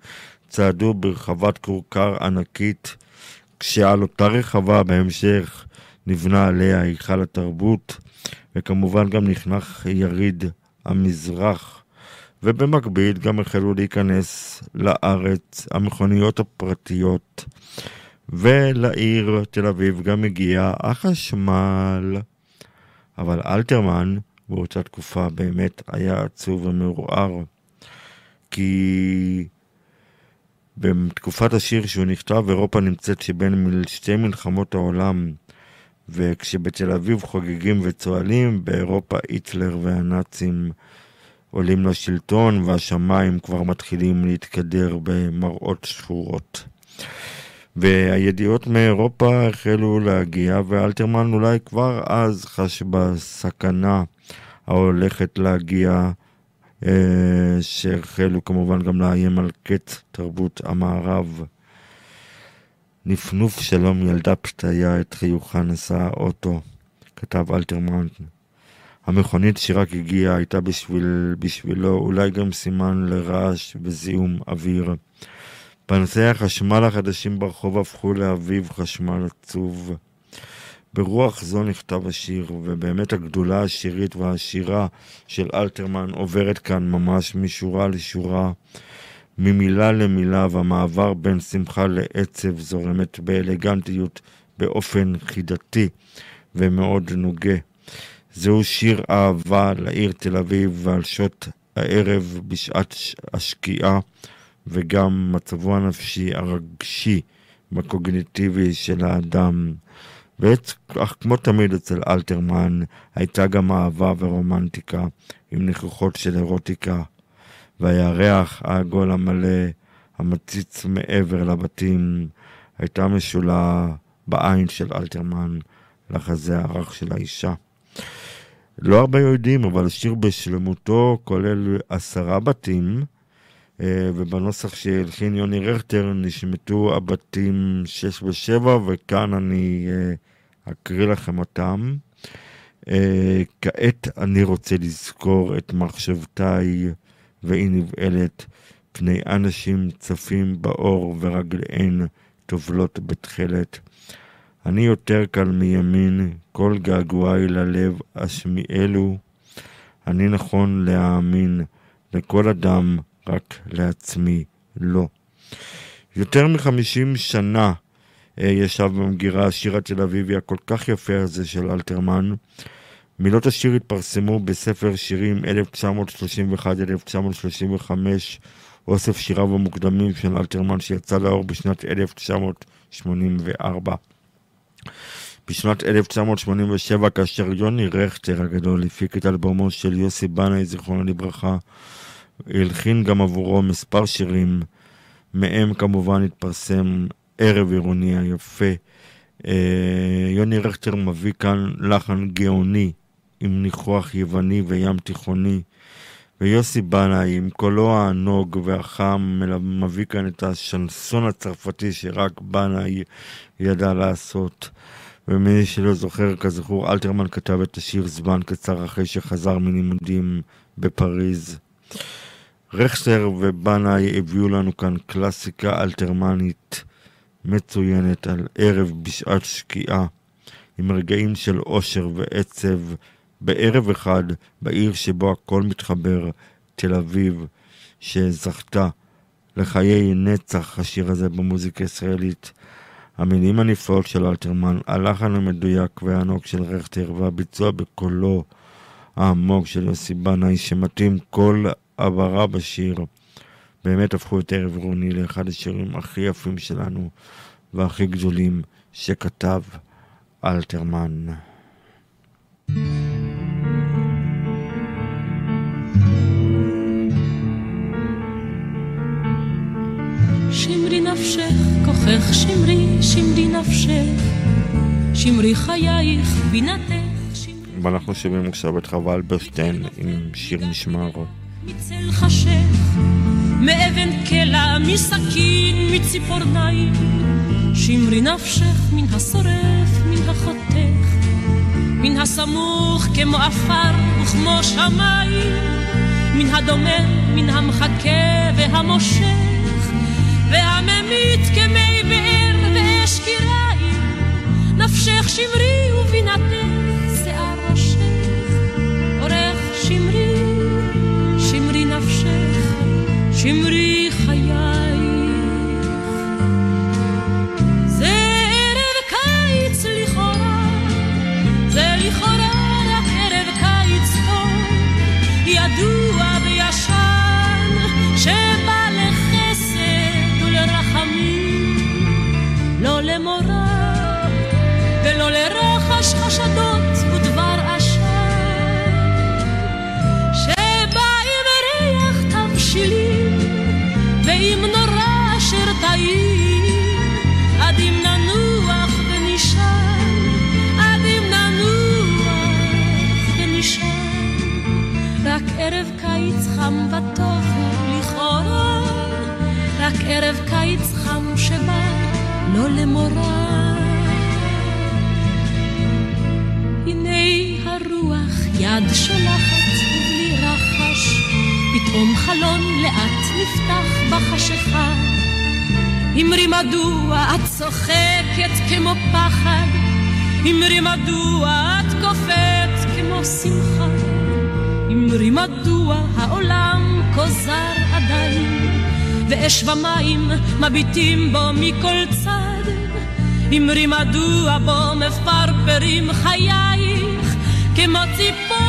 צעדו ברחבת כורכר ענקית, כשעל אותה רחבה בהמשך נבנה עליה היכל התרבות, וכמובן גם נחנך יריד המזרח. ובמקביל גם החלו להיכנס לארץ המכוניות הפרטיות, ולעיר תל אביב גם הגיע החשמל. אבל אלתרמן באותה תקופה באמת היה עצוב ומעורער, כי בתקופת השיר שהוא נכתב, אירופה נמצאת שבין שתי מלחמות העולם, וכשבתל אביב חוגגים וצוהלים, באירופה היטלר והנאצים עולים לשלטון והשמיים כבר מתחילים להתקדר במראות שחורות. והידיעות מאירופה החלו להגיע, ואלתרמן אולי כבר אז חש בסכנה ההולכת להגיע, אה, שהחלו כמובן גם לאיים על קץ תרבות המערב. נפנוף שלום ילדה פתיה את חיוכה נשא האוטו, כתב אלתרמן. המכונית שרק הגיעה הייתה בשביל, בשבילו אולי גם סימן לרעש וזיהום אוויר. פנסי החשמל החדשים ברחוב הפכו לאביב חשמל עצוב. ברוח זו נכתב השיר, ובאמת הגדולה השירית והעשירה של אלתרמן עוברת כאן ממש משורה לשורה, ממילה למילה, והמעבר בין שמחה לעצב זורמת באלגנטיות באופן חידתי ומאוד נוגה. זהו שיר אהבה לעיר תל אביב ועל שעות הערב בשעת השקיעה וגם מצבו הנפשי הרגשי והקוגניטיבי של האדם. אך כמו תמיד אצל אלתרמן, הייתה גם אהבה ורומנטיקה עם ניחוחות של אירוטיקה. והירח העגול המלא, המציץ מעבר לבתים, הייתה משולה בעין של אלתרמן לחזה הרך של האישה. לא הרבה יודעים, אבל השיר בשלמותו כולל עשרה בתים, ובנוסח שהלחין יוני רכטר נשמטו הבתים 6 ו-7, וכאן אני אה, אקריא לכם אותם. אה, כעת אני רוצה לזכור את מחשבותיי, והיא נבעלת, פני אנשים צפים באור ורגליהן טובלות בתכלת. אני יותר קל מימין, כל געגועי ללב אשמיעאלו. אני נכון להאמין לכל אדם, רק לעצמי לא. יותר מחמישים שנה אה, ישב במגירה השיר התל אביבי הכל כך יפה הזה של אלתרמן. מילות השיר התפרסמו בספר שירים 1931-1935, אוסף שיריו המוקדמים של אלתרמן שיצא לאור בשנת 1984. בשנת 1987, כאשר יוני רכטר הגדול הפיק את אלבומו של יוסי בנאי, זיכרונו לברכה, הלחין גם עבורו מספר שירים, מהם כמובן התפרסם ערב עירוני היפה, אה, יוני רכטר מביא כאן לחן גאוני עם ניחוח יווני וים תיכוני. ויוסי בנאי עם קולו הענוג והחם מביא כאן את השנסון הצרפתי שרק בנאי ידע לעשות. ומי שלא זוכר, כזכור, אלתרמן כתב את השיר זמן קצר אחרי שחזר מלימודים בפריז. רכסר ובנאי הביאו לנו כאן קלאסיקה אלתרמנית מצוינת על ערב בשעת שקיעה, עם רגעים של אושר ועצב, בערב אחד, בעיר שבו הכל מתחבר, תל אביב, שזכתה לחיי נצח השיר הזה במוזיקה הישראלית. המילים הנפלאות של אלתרמן, הלחן המדויק והענוג של רכטר והביצוע בקולו העמוק של יוסי בנאי שמתאים כל הבהרה בשיר, באמת הפכו את ערב רוני לאחד השירים הכי יפים שלנו והכי גדולים שכתב אלתרמן. שמרי נפשך, כוחך שמרי, שמרי נפשך, שמרי חייך, בינתך. ואנחנו שומעים עכשיו את חווה אלברשטיין עם שיר משמר. מצל חשך, מאבן קלע, מסכין, מציפורניים, שמרי נפשך מן השורף, מן החותך, מן הסמוך כמו עפר וכמו שמיים, מן הדומם, מן המחכה והמושך, והממית כמי באר ואש קיריים, נפשך שמרי ובינתך שיער ראשך, שמרי, שמרי שמרי לא למורא ולא לרחש חשדות חלון לאט נפתח בחשיכה. אמרי מדוע את צוחקת כמו פחד, אמרי מדוע את קופאת כמו שמחה, אמרי מדוע העולם כוזר עדיין, ואש ומים מביטים בו מכל צד, אמרי מדוע בו מפרפרים חייך, כמו ציפור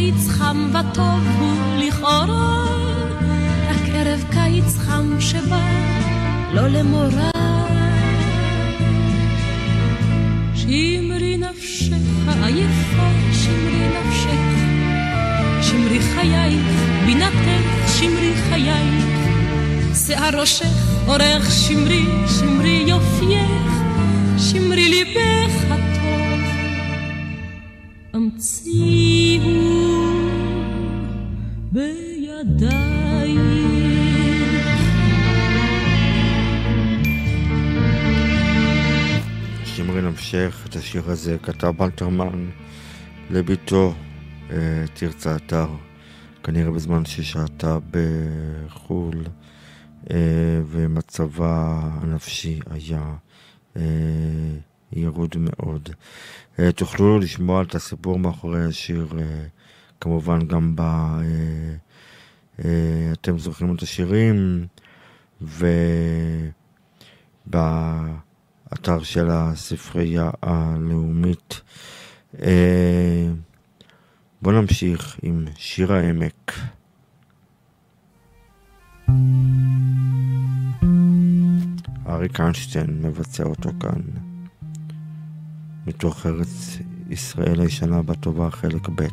קיץ חם וטוב הוא לכאורה, רק ערב קיץ חם שבא לא למורא. שמרי נפשך עייפה, שמרי נפשך, שמרי חייך, בינתך, שמרי חייך, שיער ראשך, אורך שמרי, שמרי יופייך, נמשך את השיר הזה כתב אלתרמן לביתו אה, תרצה אתר, כנראה בזמן ששהתה בחו"ל, אה, ומצבה הנפשי היה אה, ירוד מאוד. תוכלו לשמוע את הסיפור מאחורי השיר, כמובן גם ב... אתם זוכרים את השירים, ובאתר של הספרייה הלאומית. אה, בואו נמשיך עם שיר העמק. אריק איינשטיין מבצע אותו כאן, מתוך ארץ ישראל הישנה בטובה, חלק ב'.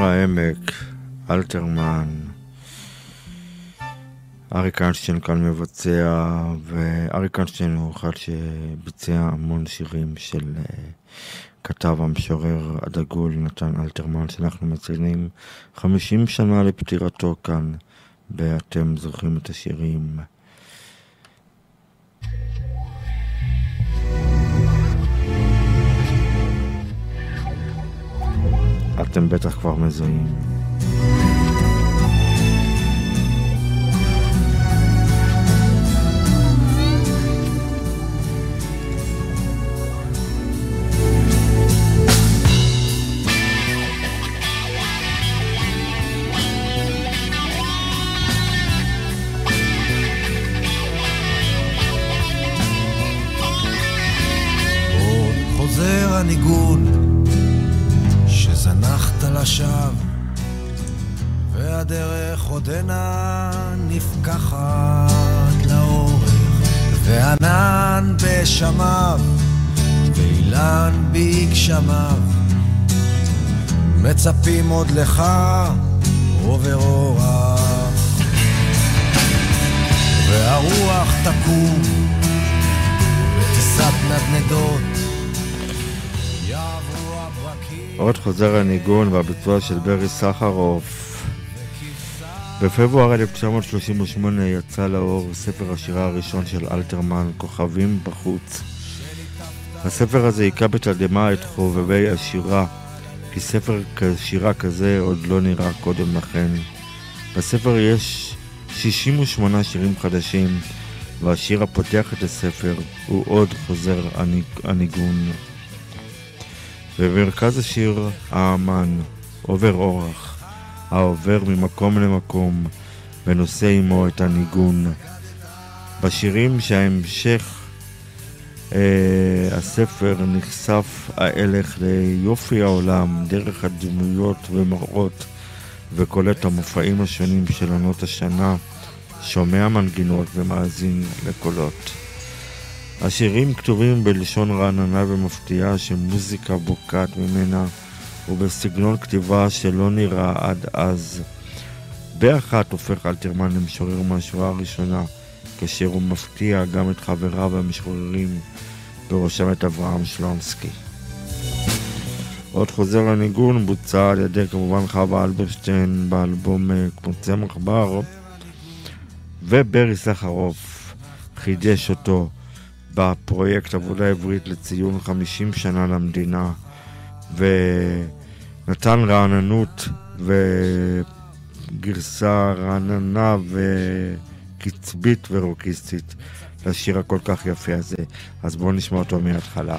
שיר העמק, אלתרמן. אריק איינשטיין כאן מבצע, ואריק איינשטיין הוא אחד שביצע המון שירים של uh, כתב המשורר הדגול נתן אלתרמן, שאנחנו מציינים 50 שנה לפטירתו כאן, ואתם זוכרים את השירים. אתם בטח כבר מזוהים. עוד לך עובר אורח והרוח תקום בטיסת נדנדות. עוד חוזר הניגון והביצוע של ברי סחרוף. בפברואר 1938 יצא לאור ספר השירה הראשון של אלתרמן, כוכבים בחוץ. הספר הזה היכה בתדהמה את חובבי השירה, כי ספר שירה כזה עוד לא נראה קודם לכן. בספר יש 68 שירים חדשים, והשיר הפותח את הספר הוא עוד חוזר הניגון. במרכז השיר האמן, עובר אורח. העובר ממקום למקום ונושא עמו את הניגון. בשירים שההמשך אה, הספר נחשף ההלך ליופי העולם דרך הדמויות ומראות וקולט המופעים השונים של עונות השנה, שומע מנגינות ומאזין לקולות. השירים כתובים בלשון רעננה ומפתיעה שמוזיקה בוקעת ממנה ובסגנון כתיבה שלא נראה עד אז. באחת הופך אלתרמן למשורר מהשורה הראשונה, כאשר הוא מפתיע גם את חבריו המשוררים, בראשם את אברהם שלונסקי. עוד חוזר הניגון בוצע על ידי כמובן חווה אלברשטיין באלבום אה, כמו צמח בר, וברי סחרוף חידש אותו בפרויקט עבודה עברית לציון 50 שנה למדינה. ונתן רעננות וגרסה רעננה וקצבית ורוקיסטית לשיר הכל כך יפה הזה. אז בואו נשמע אותו מההתחלה.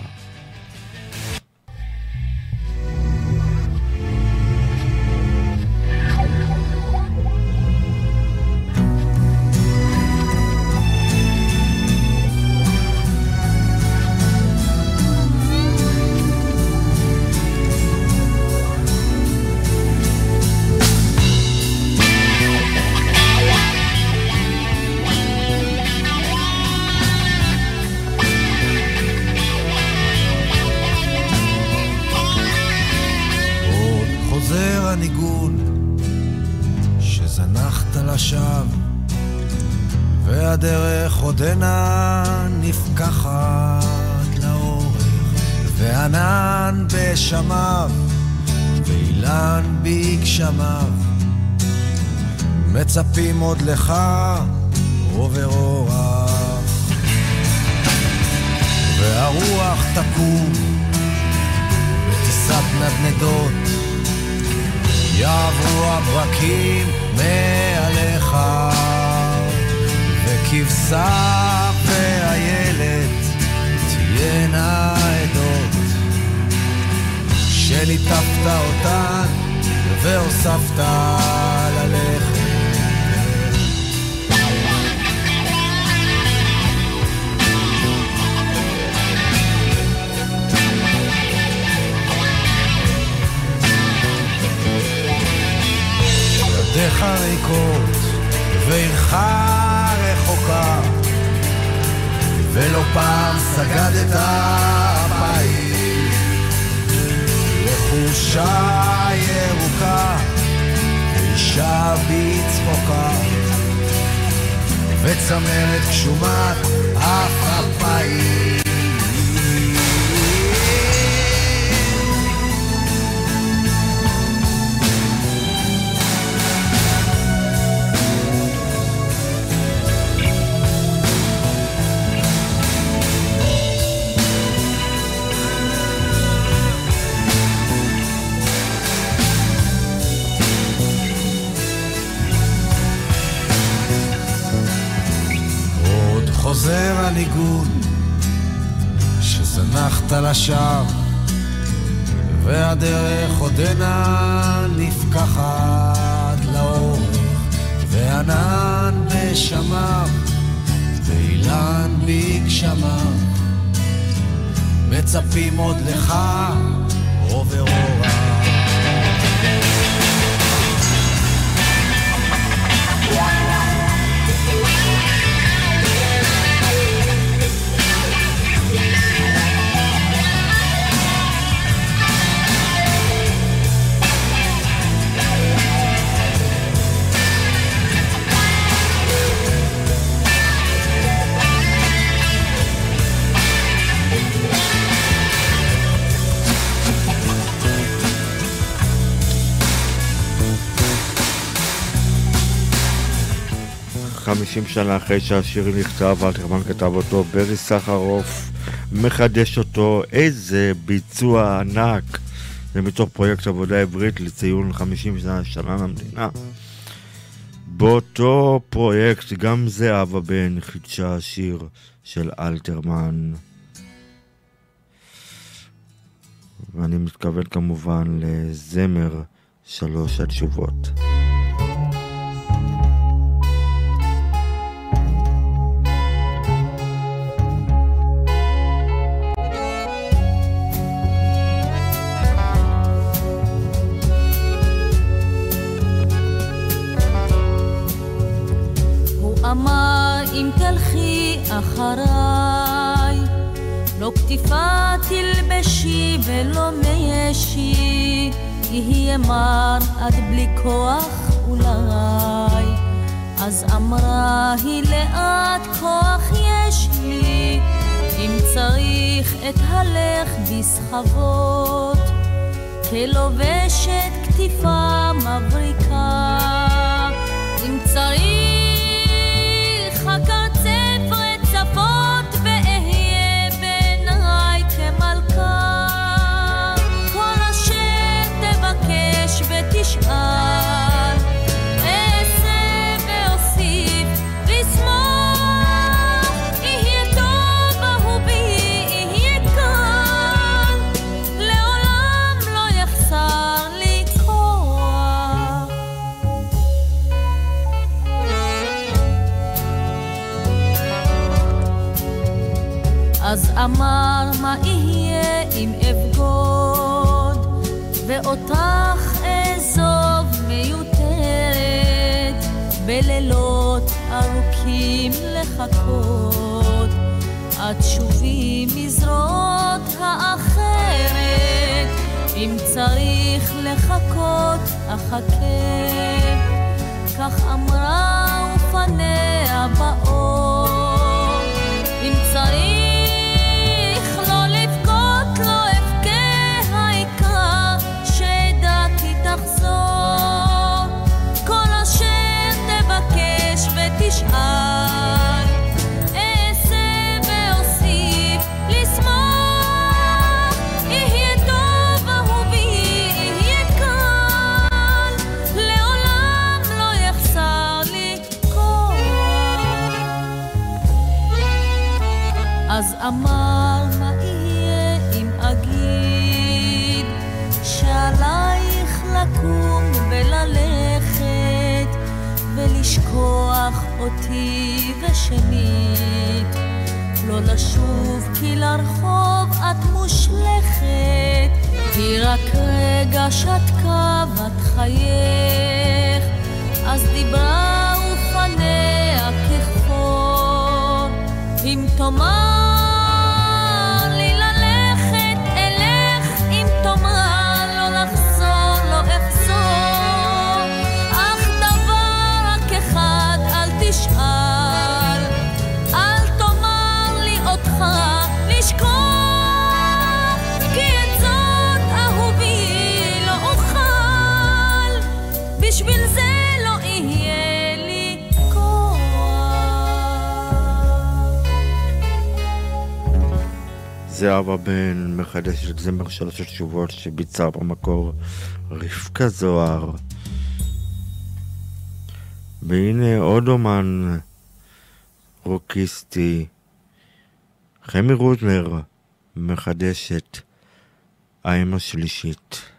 שנה אחרי שהשיר נכתב, אלתרמן כתב אותו, ברי סחרוף מחדש אותו, איזה ביצוע ענק! זה מתוך פרויקט עבודה עברית לציון 50 שנה, שנה למדינה. באותו פרויקט גם זהבה בן חידשה שיר של אלתרמן. ואני מתכוון כמובן לזמר שלוש התשובות. אחריי, לא כתיפה תלבשי ולא משי, יהיה מר עד בלי כוח אולי. אז אמרה היא לאט כוח יש לי, אם צריך את הלך בסחבות, כלובשת כתיפה מבריקה. אם צריך אמר מה יהיה אם אבגוד? ואותך אעזוב מיותרת בלילות ארוכים לחכות. עד שובי מזרועות האחרת אם צריך לחכות אחכה. כך אמרה ופניה באור אם צריך ולשכוח אותי ושנית. לא לשוב כי לרחוב את מושלכת היא רק רגע שתקה בת חייך. אז דיברה ופניה כחפור אם תאמר זהבה בן מחדשת זמר שלוש התשובות שביצעה במקור רבקה זוהר. והנה עוד אומן רוקיסטי, חמי רודנר מחדשת האם השלישית.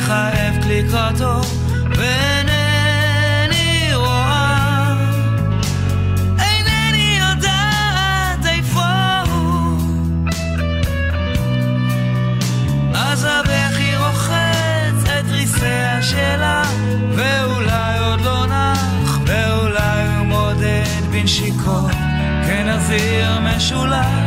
האבק לקראתו ואינני רואה. אינני יודעת איפה הוא. אז הבכי רוחץ את ריסיה שלה, ואולי עוד לא נח, ואולי הוא מודד בנשיקות, כנזיר משולח,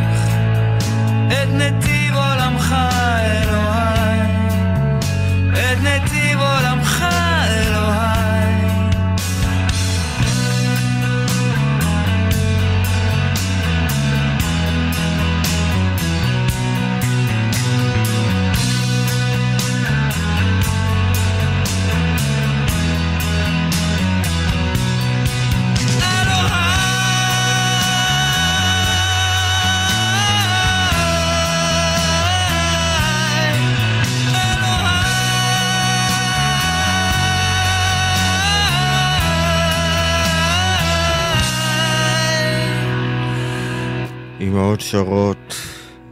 אמהות שרות,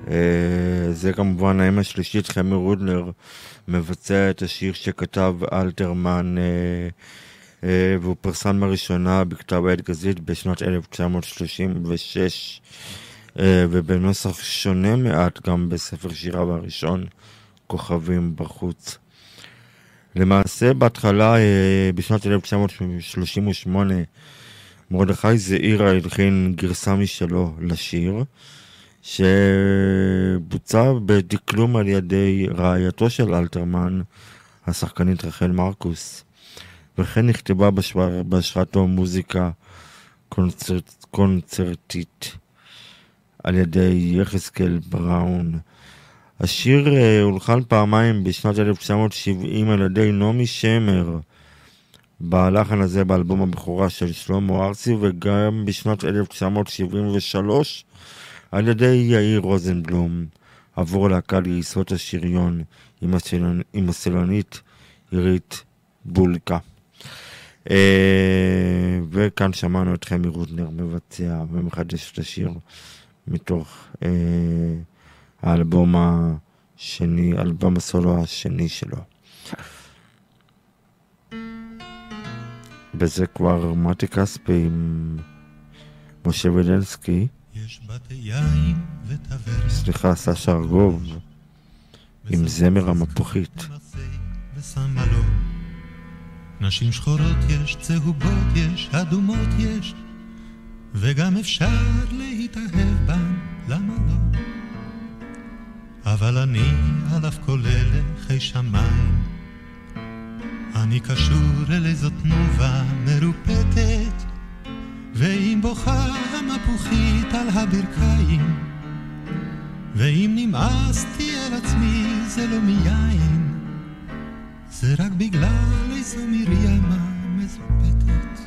אה, זה כמובן האם השלישית, חמי רודנר, מבצע את השיר שכתב אלתרמן, אה, אה, והוא פרסם לראשונה בכתב העת גזית בשנת 1936, אה, ובנוסח שונה מעט גם בספר שיריו הראשון, כוכבים בחוץ. למעשה, בהתחלה, בשנת 1938, מרדכי זעירה הלחין גרסה משלו לשיר, שבוצע בדקלום על ידי רעייתו של אלתרמן, השחקנית רחל מרקוס, וכן נכתבה בהשראתו מוזיקה קונצרט, קונצרטית על ידי יחזקאל בראון. השיר אה, הולחן פעמיים בשנת 1970 על ידי נעמי שמר, בלחן הזה באלבום הבכורה של שלמה ארצי, וגם בשנת 1973 על ידי יאיר רוזנבלום, עבור להקה לייסות השריון עם, הסלונ... עם הסלונית עירית בולקה. אה. וכאן שמענו את חמי רודנר מבצע ומחדש את השיר מתוך אה, האלבום השני, אלבום הסולו השני שלו. וזה כבר מתי כספי עם משה וילנסקי. סליחה, סשה ארגוב עם זמר המפוחית. נשים שחורות יש, צהובות יש, אדומות יש, וגם אפשר להתאהב בן, למה לא? אבל אני על אף כל אלה חי שמיים. אני קשור אל איזו תנובה מרופטת, ואם בוכה המפוחית על הברכיים, ואם נמאסתי על עצמי זה לא מיין, זה רק בגלל איזו מרימה מזופתת.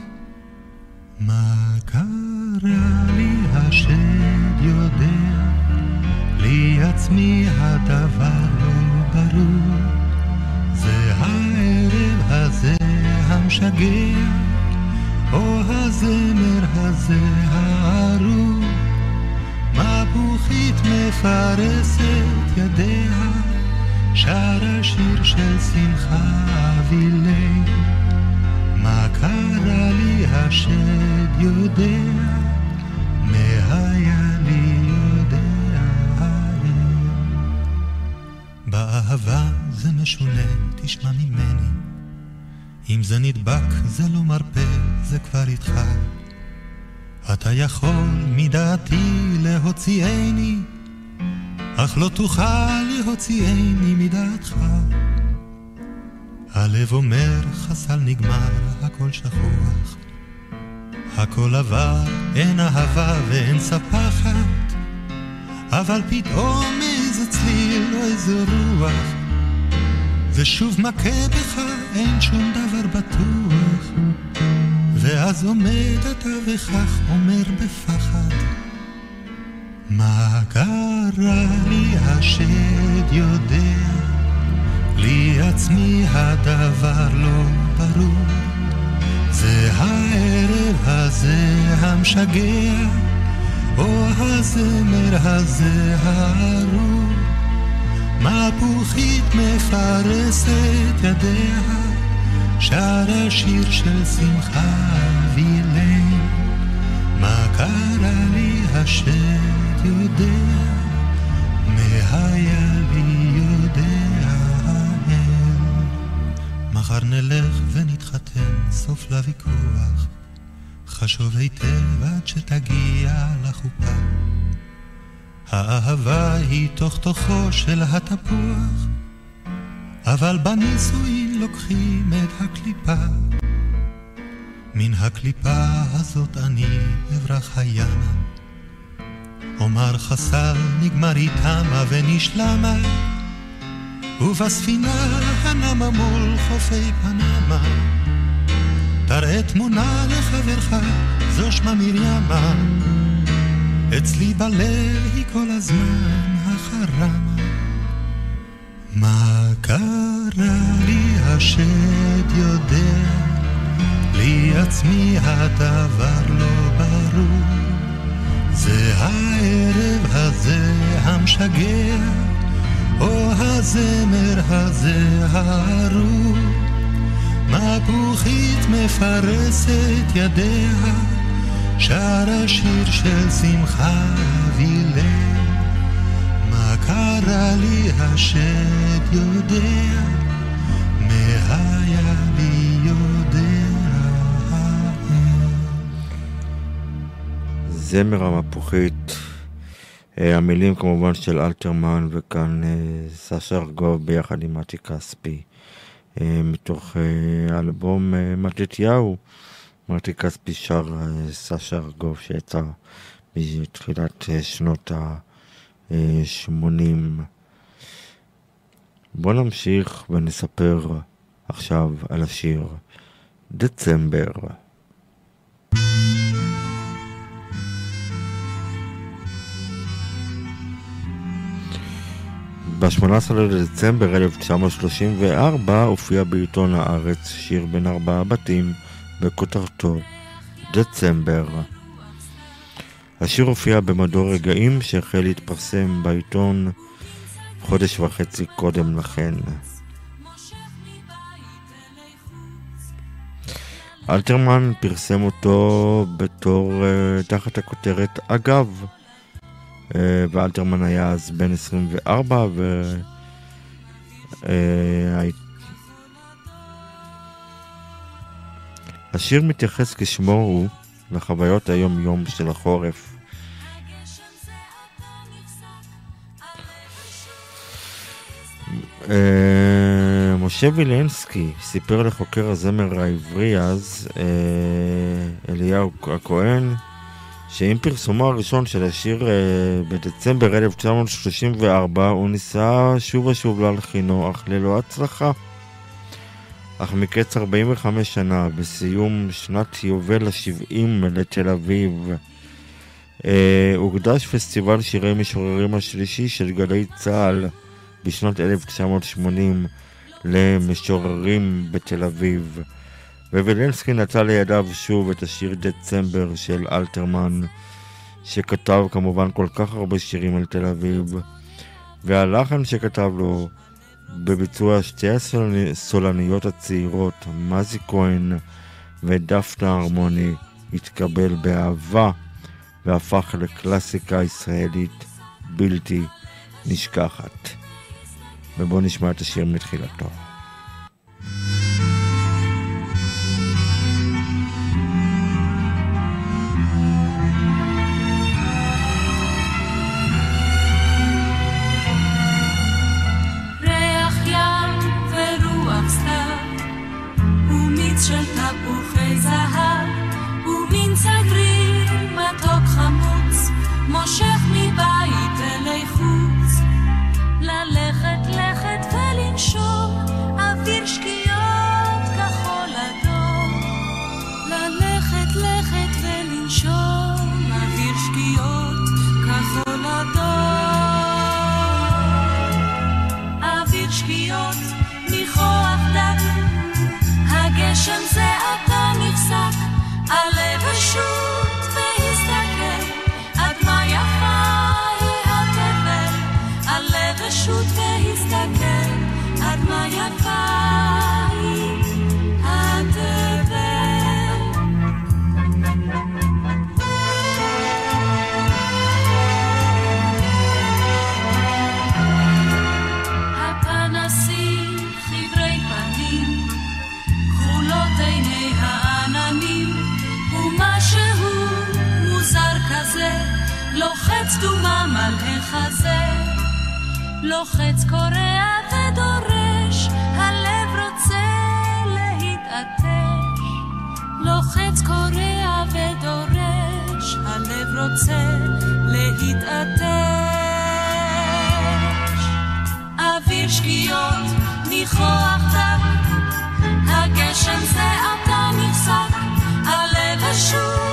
מה קרה לי השד יודע, לי עצמי הדבר לא ברור. המשגע, או הזמר הזה הארור. מפוחית מפרסת ידיה, שרה שיר של שמחה אבילי. מה קרה לי השד יודע, מהיה לי יודע באהבה זה משונה, תשמע ממני. אם זה נדבק זה לא מרפא, זה כבר איתך. אתה יכול מדעתי להוציאני, אך לא תוכל להוציאני מדעתך. הלב אומר חסל נגמר, הכל שכוח. הכל עבר, אין אהבה ואין ספחת, אבל פתאום איזה צליל או איזה רוח, ושוב מכה בך, אין שום דבר בטוח. ואז עומד אתה וכך אומר בפחד, מה קרה לי השד יודע, לי עצמי הדבר לא ברור. זה הערב הזה המשגע, או הזמר הזה הארור. מפוחית מפרסת ידיה, שרה שיר של שמחה וילן. מה קרה לי השד יודע, מהיה לי יודע האל. מחר נלך ונתחתן, סוף לוויכוח. חשוב היטב עד שתגיע לחופה. האהבה היא תוך תוכו של התפוח, אבל בנישואין לוקחים את הקליפה. מן הקליפה הזאת אני אברח הימה. אומר חסל נגמר היא תמה ונשלמה, ובספינה הנמה מול חופי פנמה. תראה תמונה לחברך, זו שמה מרימה. אצלי בלב היא כל הזמן החרמה. מה קרה לי השד יודע, לי עצמי הדבר לא ברור. זה הערב הזה המשגע, או הזמר הזה הארור. מפוחית מפרסת ידיה, שרה שיר של שמחה וילן. מה קרה לי השד יודע, מהיה לי יודע. זמר המפוחית, אה, המילים כמובן של אלתרמן וכאן אה, סשה ארגוב ביחד עם מתי כספי אה, מתוך האלבום מתתיהו. מתי כספי שר סשה ארגוב שיצא בתחילת שנות ה-80. בואו נמשיך ונספר עכשיו על השיר דצמבר. ב-18 לדצמבר 1934 הופיע בעיתון הארץ שיר בין ארבעה בתים בכותרתו דצמבר. השיר הופיע במדור רגעים שהחל להתפרסם בעיתון חודש וחצי קודם לכן. אלתרמן פרסם אותו בתור uh, תחת הכותרת אגב, uh, ואלתרמן היה אז בן 24 ו... השיר מתייחס כשמו הוא לחוויות היום-יום של החורף. אה, משה וילנסקי סיפר לחוקר הזמר העברי אז, אה, אליהו הכהן, שעם פרסומו הראשון של השיר אה, בדצמבר 1934 הוא ניסה שוב ושוב להלחינו, אך ללא הצלחה. אך מקץ 45 שנה, בסיום שנת יובל ה-70 לתל אביב, אה, הוקדש פסטיבל שירי משוררים השלישי של גלי צה"ל בשנות 1980 למשוררים בתל אביב. ווילנסקי נטל לידיו שוב את השיר דצמבר של אלתרמן, שכתב כמובן כל כך הרבה שירים על תל אביב, והלחן שכתב לו בביצוע שתי הסולניות הצעירות, מזי כהן ודפנה הרמוני, התקבל באהבה והפך לקלאסיקה ישראלית בלתי נשכחת. ובואו נשמע את השיר מתחילתו. לוחץ דומם על החזה. לוחץ קורע ודורש, הלב רוצה להתעטש. לוחץ קורע ודורש, הלב רוצה להתעטש. אוויר שקיעות, ניחוח דק, הגשם זה עתה נפסק, עלה ושוט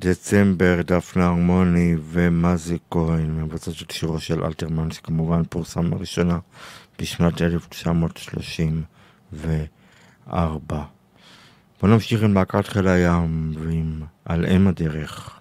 דצמבר, דפנה הרמוני ומזי כהן, מבצעת של שירו של אלתרמן, שכמובן פורסם לראשונה בשנת 1934. בואו נמשיך עם להקת חיל הים ועם על אם הדרך.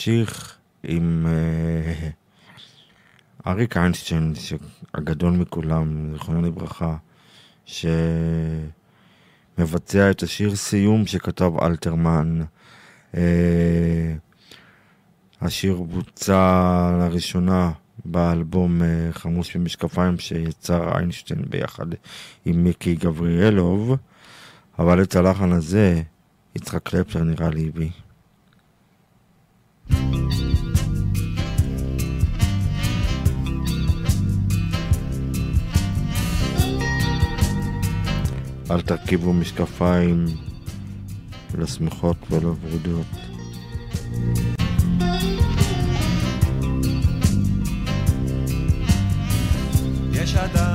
נמשיך עם אה, אריק איינשטיין, הגדול מכולם, זיכרונו לברכה, שמבצע את השיר סיום שכתב אלתרמן. אה, השיר בוצע לראשונה באלבום אה, חמוש במשקפיים שיצר איינשטיין ביחד עם מיקי גבריאלוב, אבל את הלחן הזה יצחק קלפטר נראה לי הביא. אל תרכיבו משקפיים לשמחות ולוורודות. יש אדם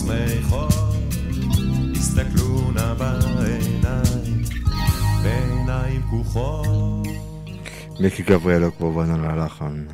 שמחות, הסתכלו נא בעיניים, בעיניים פקוחות. מיקי גבריאלו כמובן על הלחן.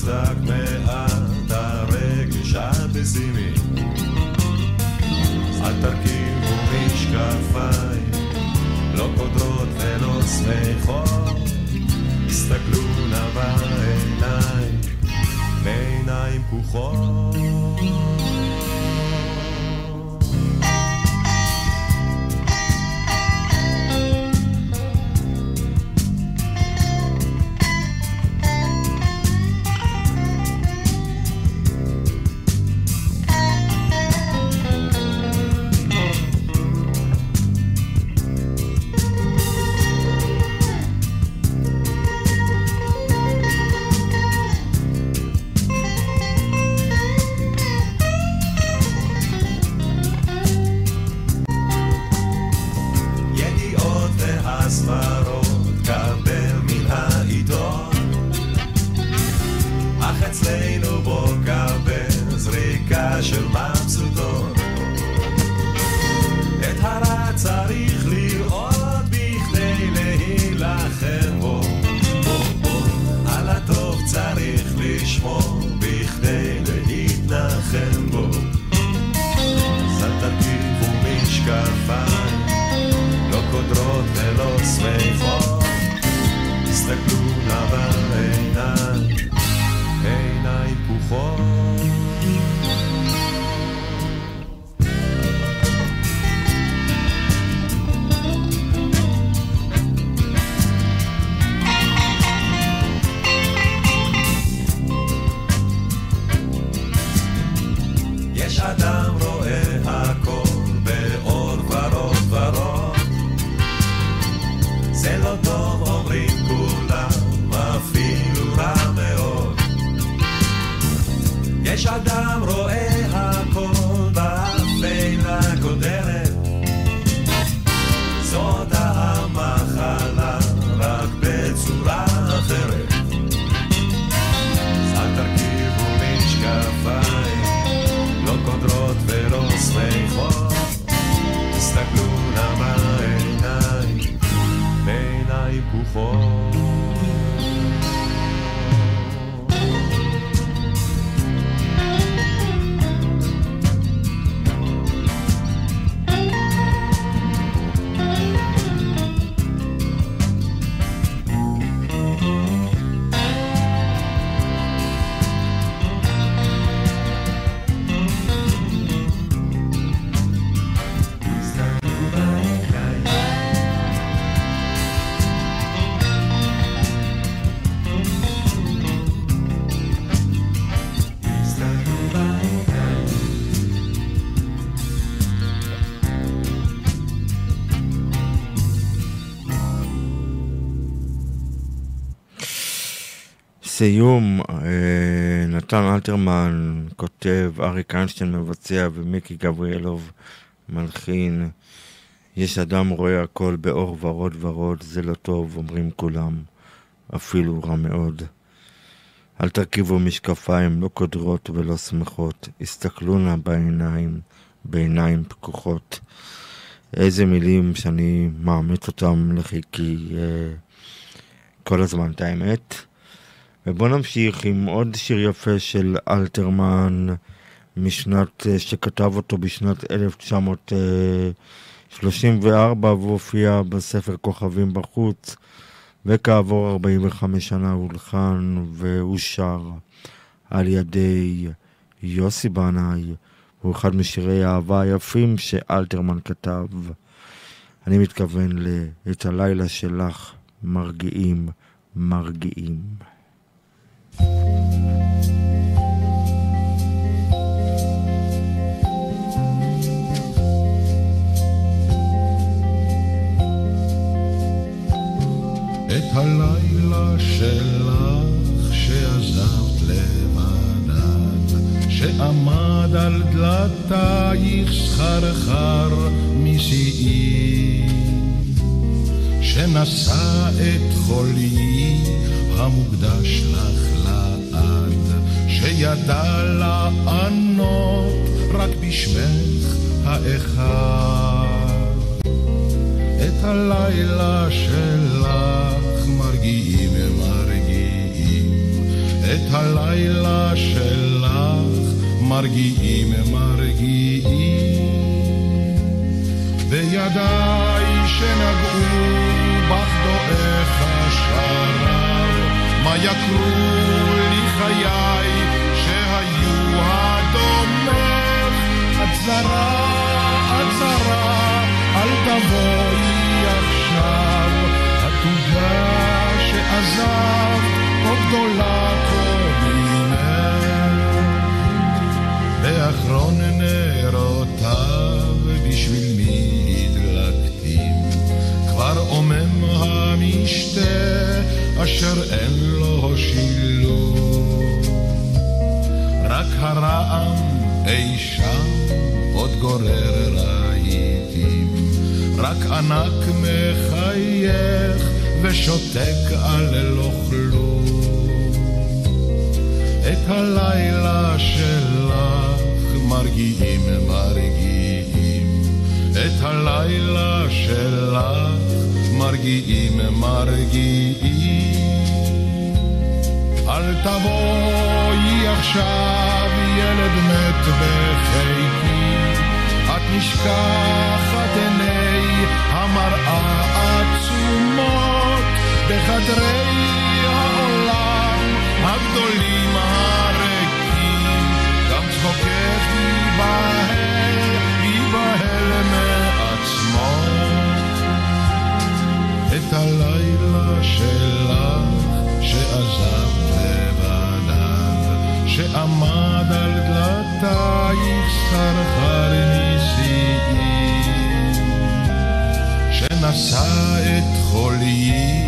מוצדק מעט, הרגש הפסימי. אל תרכיבו משקפיים, לא קודרות ולא שמחות, הסתכלו נא בעיניים, בעיניים פקוחות. לסיום, אה, נתן אלתרמן כותב, אריק איינשטיין מבצע ומיקי גבריאלוב מלחין. יש אדם רואה הכל באור ורוד ורוד, זה לא טוב, אומרים כולם, אפילו רע מאוד. אל תרכיבו משקפיים, לא קודרות ולא שמחות, הסתכלו נא בעיניים, בעיניים פקוחות. איזה מילים שאני מאמץ אותם לחיקי אה, כל הזמן, את האמת. ובואו נמשיך עם עוד שיר יפה של אלתרמן משנת, אה, שכתב אותו בשנת 1934 והופיע בספר כוכבים בחוץ וכעבור 45 שנה הולחן ואושר על ידי יוסי בנאי הוא אחד משירי האהבה היפים שאלתרמן כתב. אני מתכוון ל"את הלילה שלך מרגיעים, מרגיעים". את הלילה שלך שעזבת לבדת, שעמד על דלתייך סחרחר משיאי, שנשא את חולי המוקדש לך לעד, שידע לענות רק בשמך האחד. את הלילה שלך מרגיעים מרגיעים, את הלילה שלך מרגיעים מרגיעים. בידיי שנגעו דועך השרב, מה יקרו אשר אין לו שילוב. רק הרעם אי שם עוד גורר רהיטים, רק ענק מחייך ושותק על לא כלום. את הלילה שלך מרגיעים מרגיעים, את הלילה שלך מרגיעים מרגיעים. אל תבואי עכשיו ילד מת בחיקי, את נשכחת עיני המראה עצומות בחדרי העולם הגדולים הריקים, גם צחוקך ייבהל, ייבהל מעצמו. את הלילה שלך לבדיו, שעמד על דלתייך סחרחר נשיאים, שנשא את חולי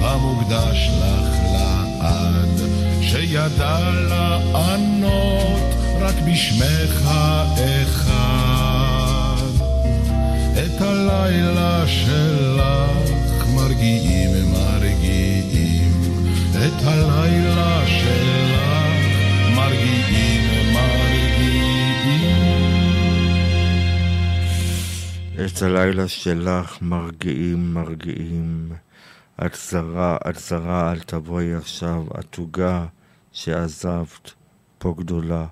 המוקדש לך לעד, שידע לענות רק בשמך האחד. את הלילה שלך מרגיעים מרגיעים, את הלילה שלך. את הלילה שלך מרגיעים מרגיעים, את זרה, את זרה, אל תבואי עכשיו, התוגה שעזבת, פה גדולה,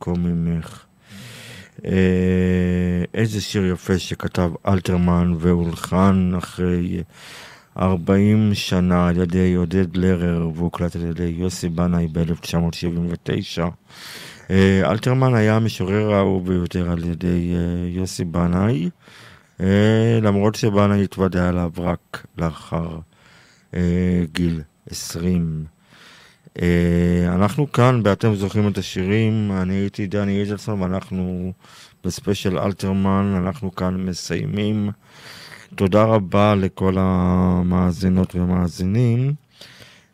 כה ממך. אה, איזה שיר יפה שכתב אלתרמן והולחן אחרי 40 שנה על ידי עודד לרר והוקלט על ידי יוסי בנאי ב-1979. אה, אלתרמן היה המשורר האהוב ביותר על ידי אה, יוסי בנאי, אה, למרות שבנאי התוודע עליו רק לאחר גיל 20. אה, אנחנו כאן, באתם זוכרים את השירים, אני הייתי דני איזלסון ואנחנו ב-special אלתרמן, אנחנו כאן מסיימים. תודה רבה לכל המאזינות והמאזינים.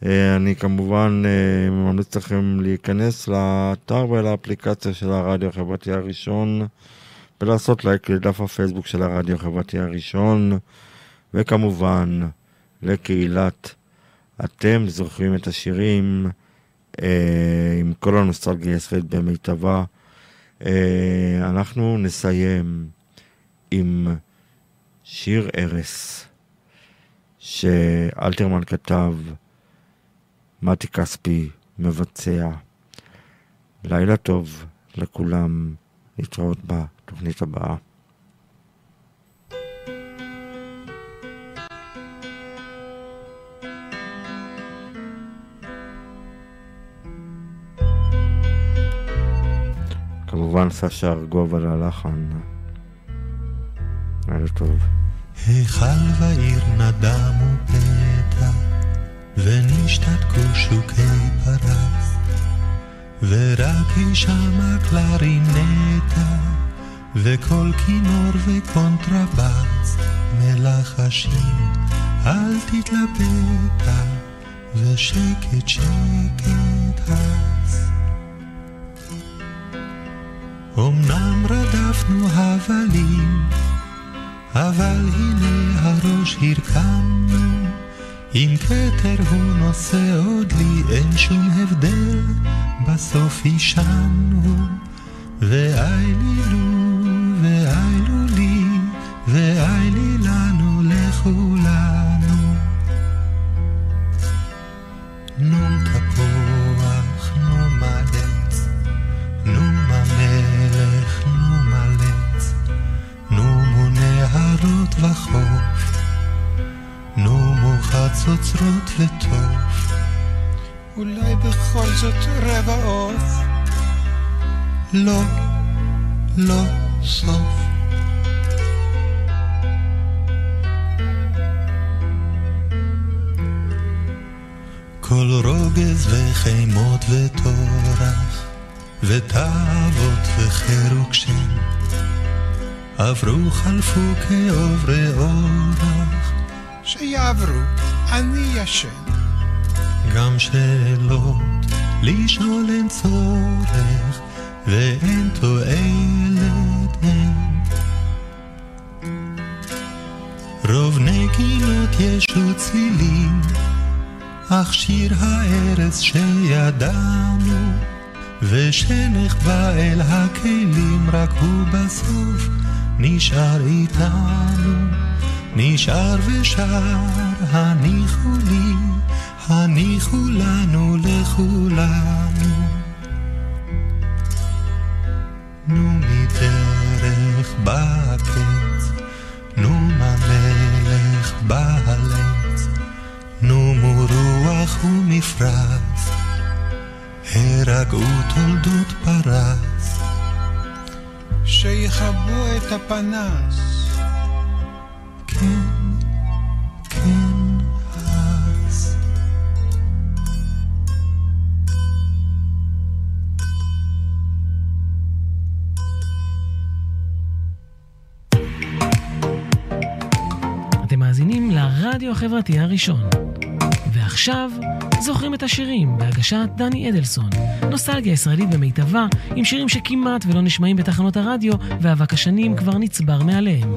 אה, אני כמובן אה, ממליץ לכם להיכנס לאתר ולאפליקציה של הרדיו החברתי הראשון ולעשות לייק לדף הפייסבוק של הרדיו החברתי הראשון וכמובן לקהילת אתם זוכרים את השירים אה, עם כל הנוסטלגיה הישראלית במיטבה. אנחנו נסיים עם שיר ארס שאלתרמן כתב, מתי כספי מבצע. לילה טוב לכולם, להתראות בתוכנית הבאה. כמובן סשה ארגוב על הלחן. לילה טוב. היכל ועיר נדמו פתע, ונשתתקו שוקי פרס, ורק היא שמה קלרינטה, וקול כינור וקונטרבס, מלחשים, אל תתלבטה, ושקט שקט הס. אמנם רדפנו הבלים, אבל הנה הראש הרכמנו, אם כתר הוא נושא עוד לי, אין שום הבדל, בסוף אישנו, ואיילו, ואיילו לי, ואילי לנו לכולנו. נום נומו חצוצרות וטוף. אולי בכל זאת רבע עוף? לא, לא סוף. כל רוגז וחימות וטורח, ותאוות וחירוקשים, עברו חלפו כעוברי אורח, שיעברו, אני ישן. גם שאלות לשאול אין צורך, ואין תועלת אין. רוב נגינות יש וצלילים, אך שיר הארץ שידענו, ושנחבא אל הכלים, רק הוא בסוף נשאר איתנו, נשאר ושר, הניחו לי, הניחו לנו לכולנו. נו מדרך בקץ, נו מהמלך בהלץ, נו מרוח ומפרץ, הרגעו תולדות פרס. שיכבו את הפנס. לרדיו החברתי הראשון. ועכשיו, זוכרים את השירים בהגשת דני אדלסון. נוסטלגיה ישראלית במיטבה, עם שירים שכמעט ולא נשמעים בתחנות הרדיו, ואבק השנים כבר נצבר מעליהם.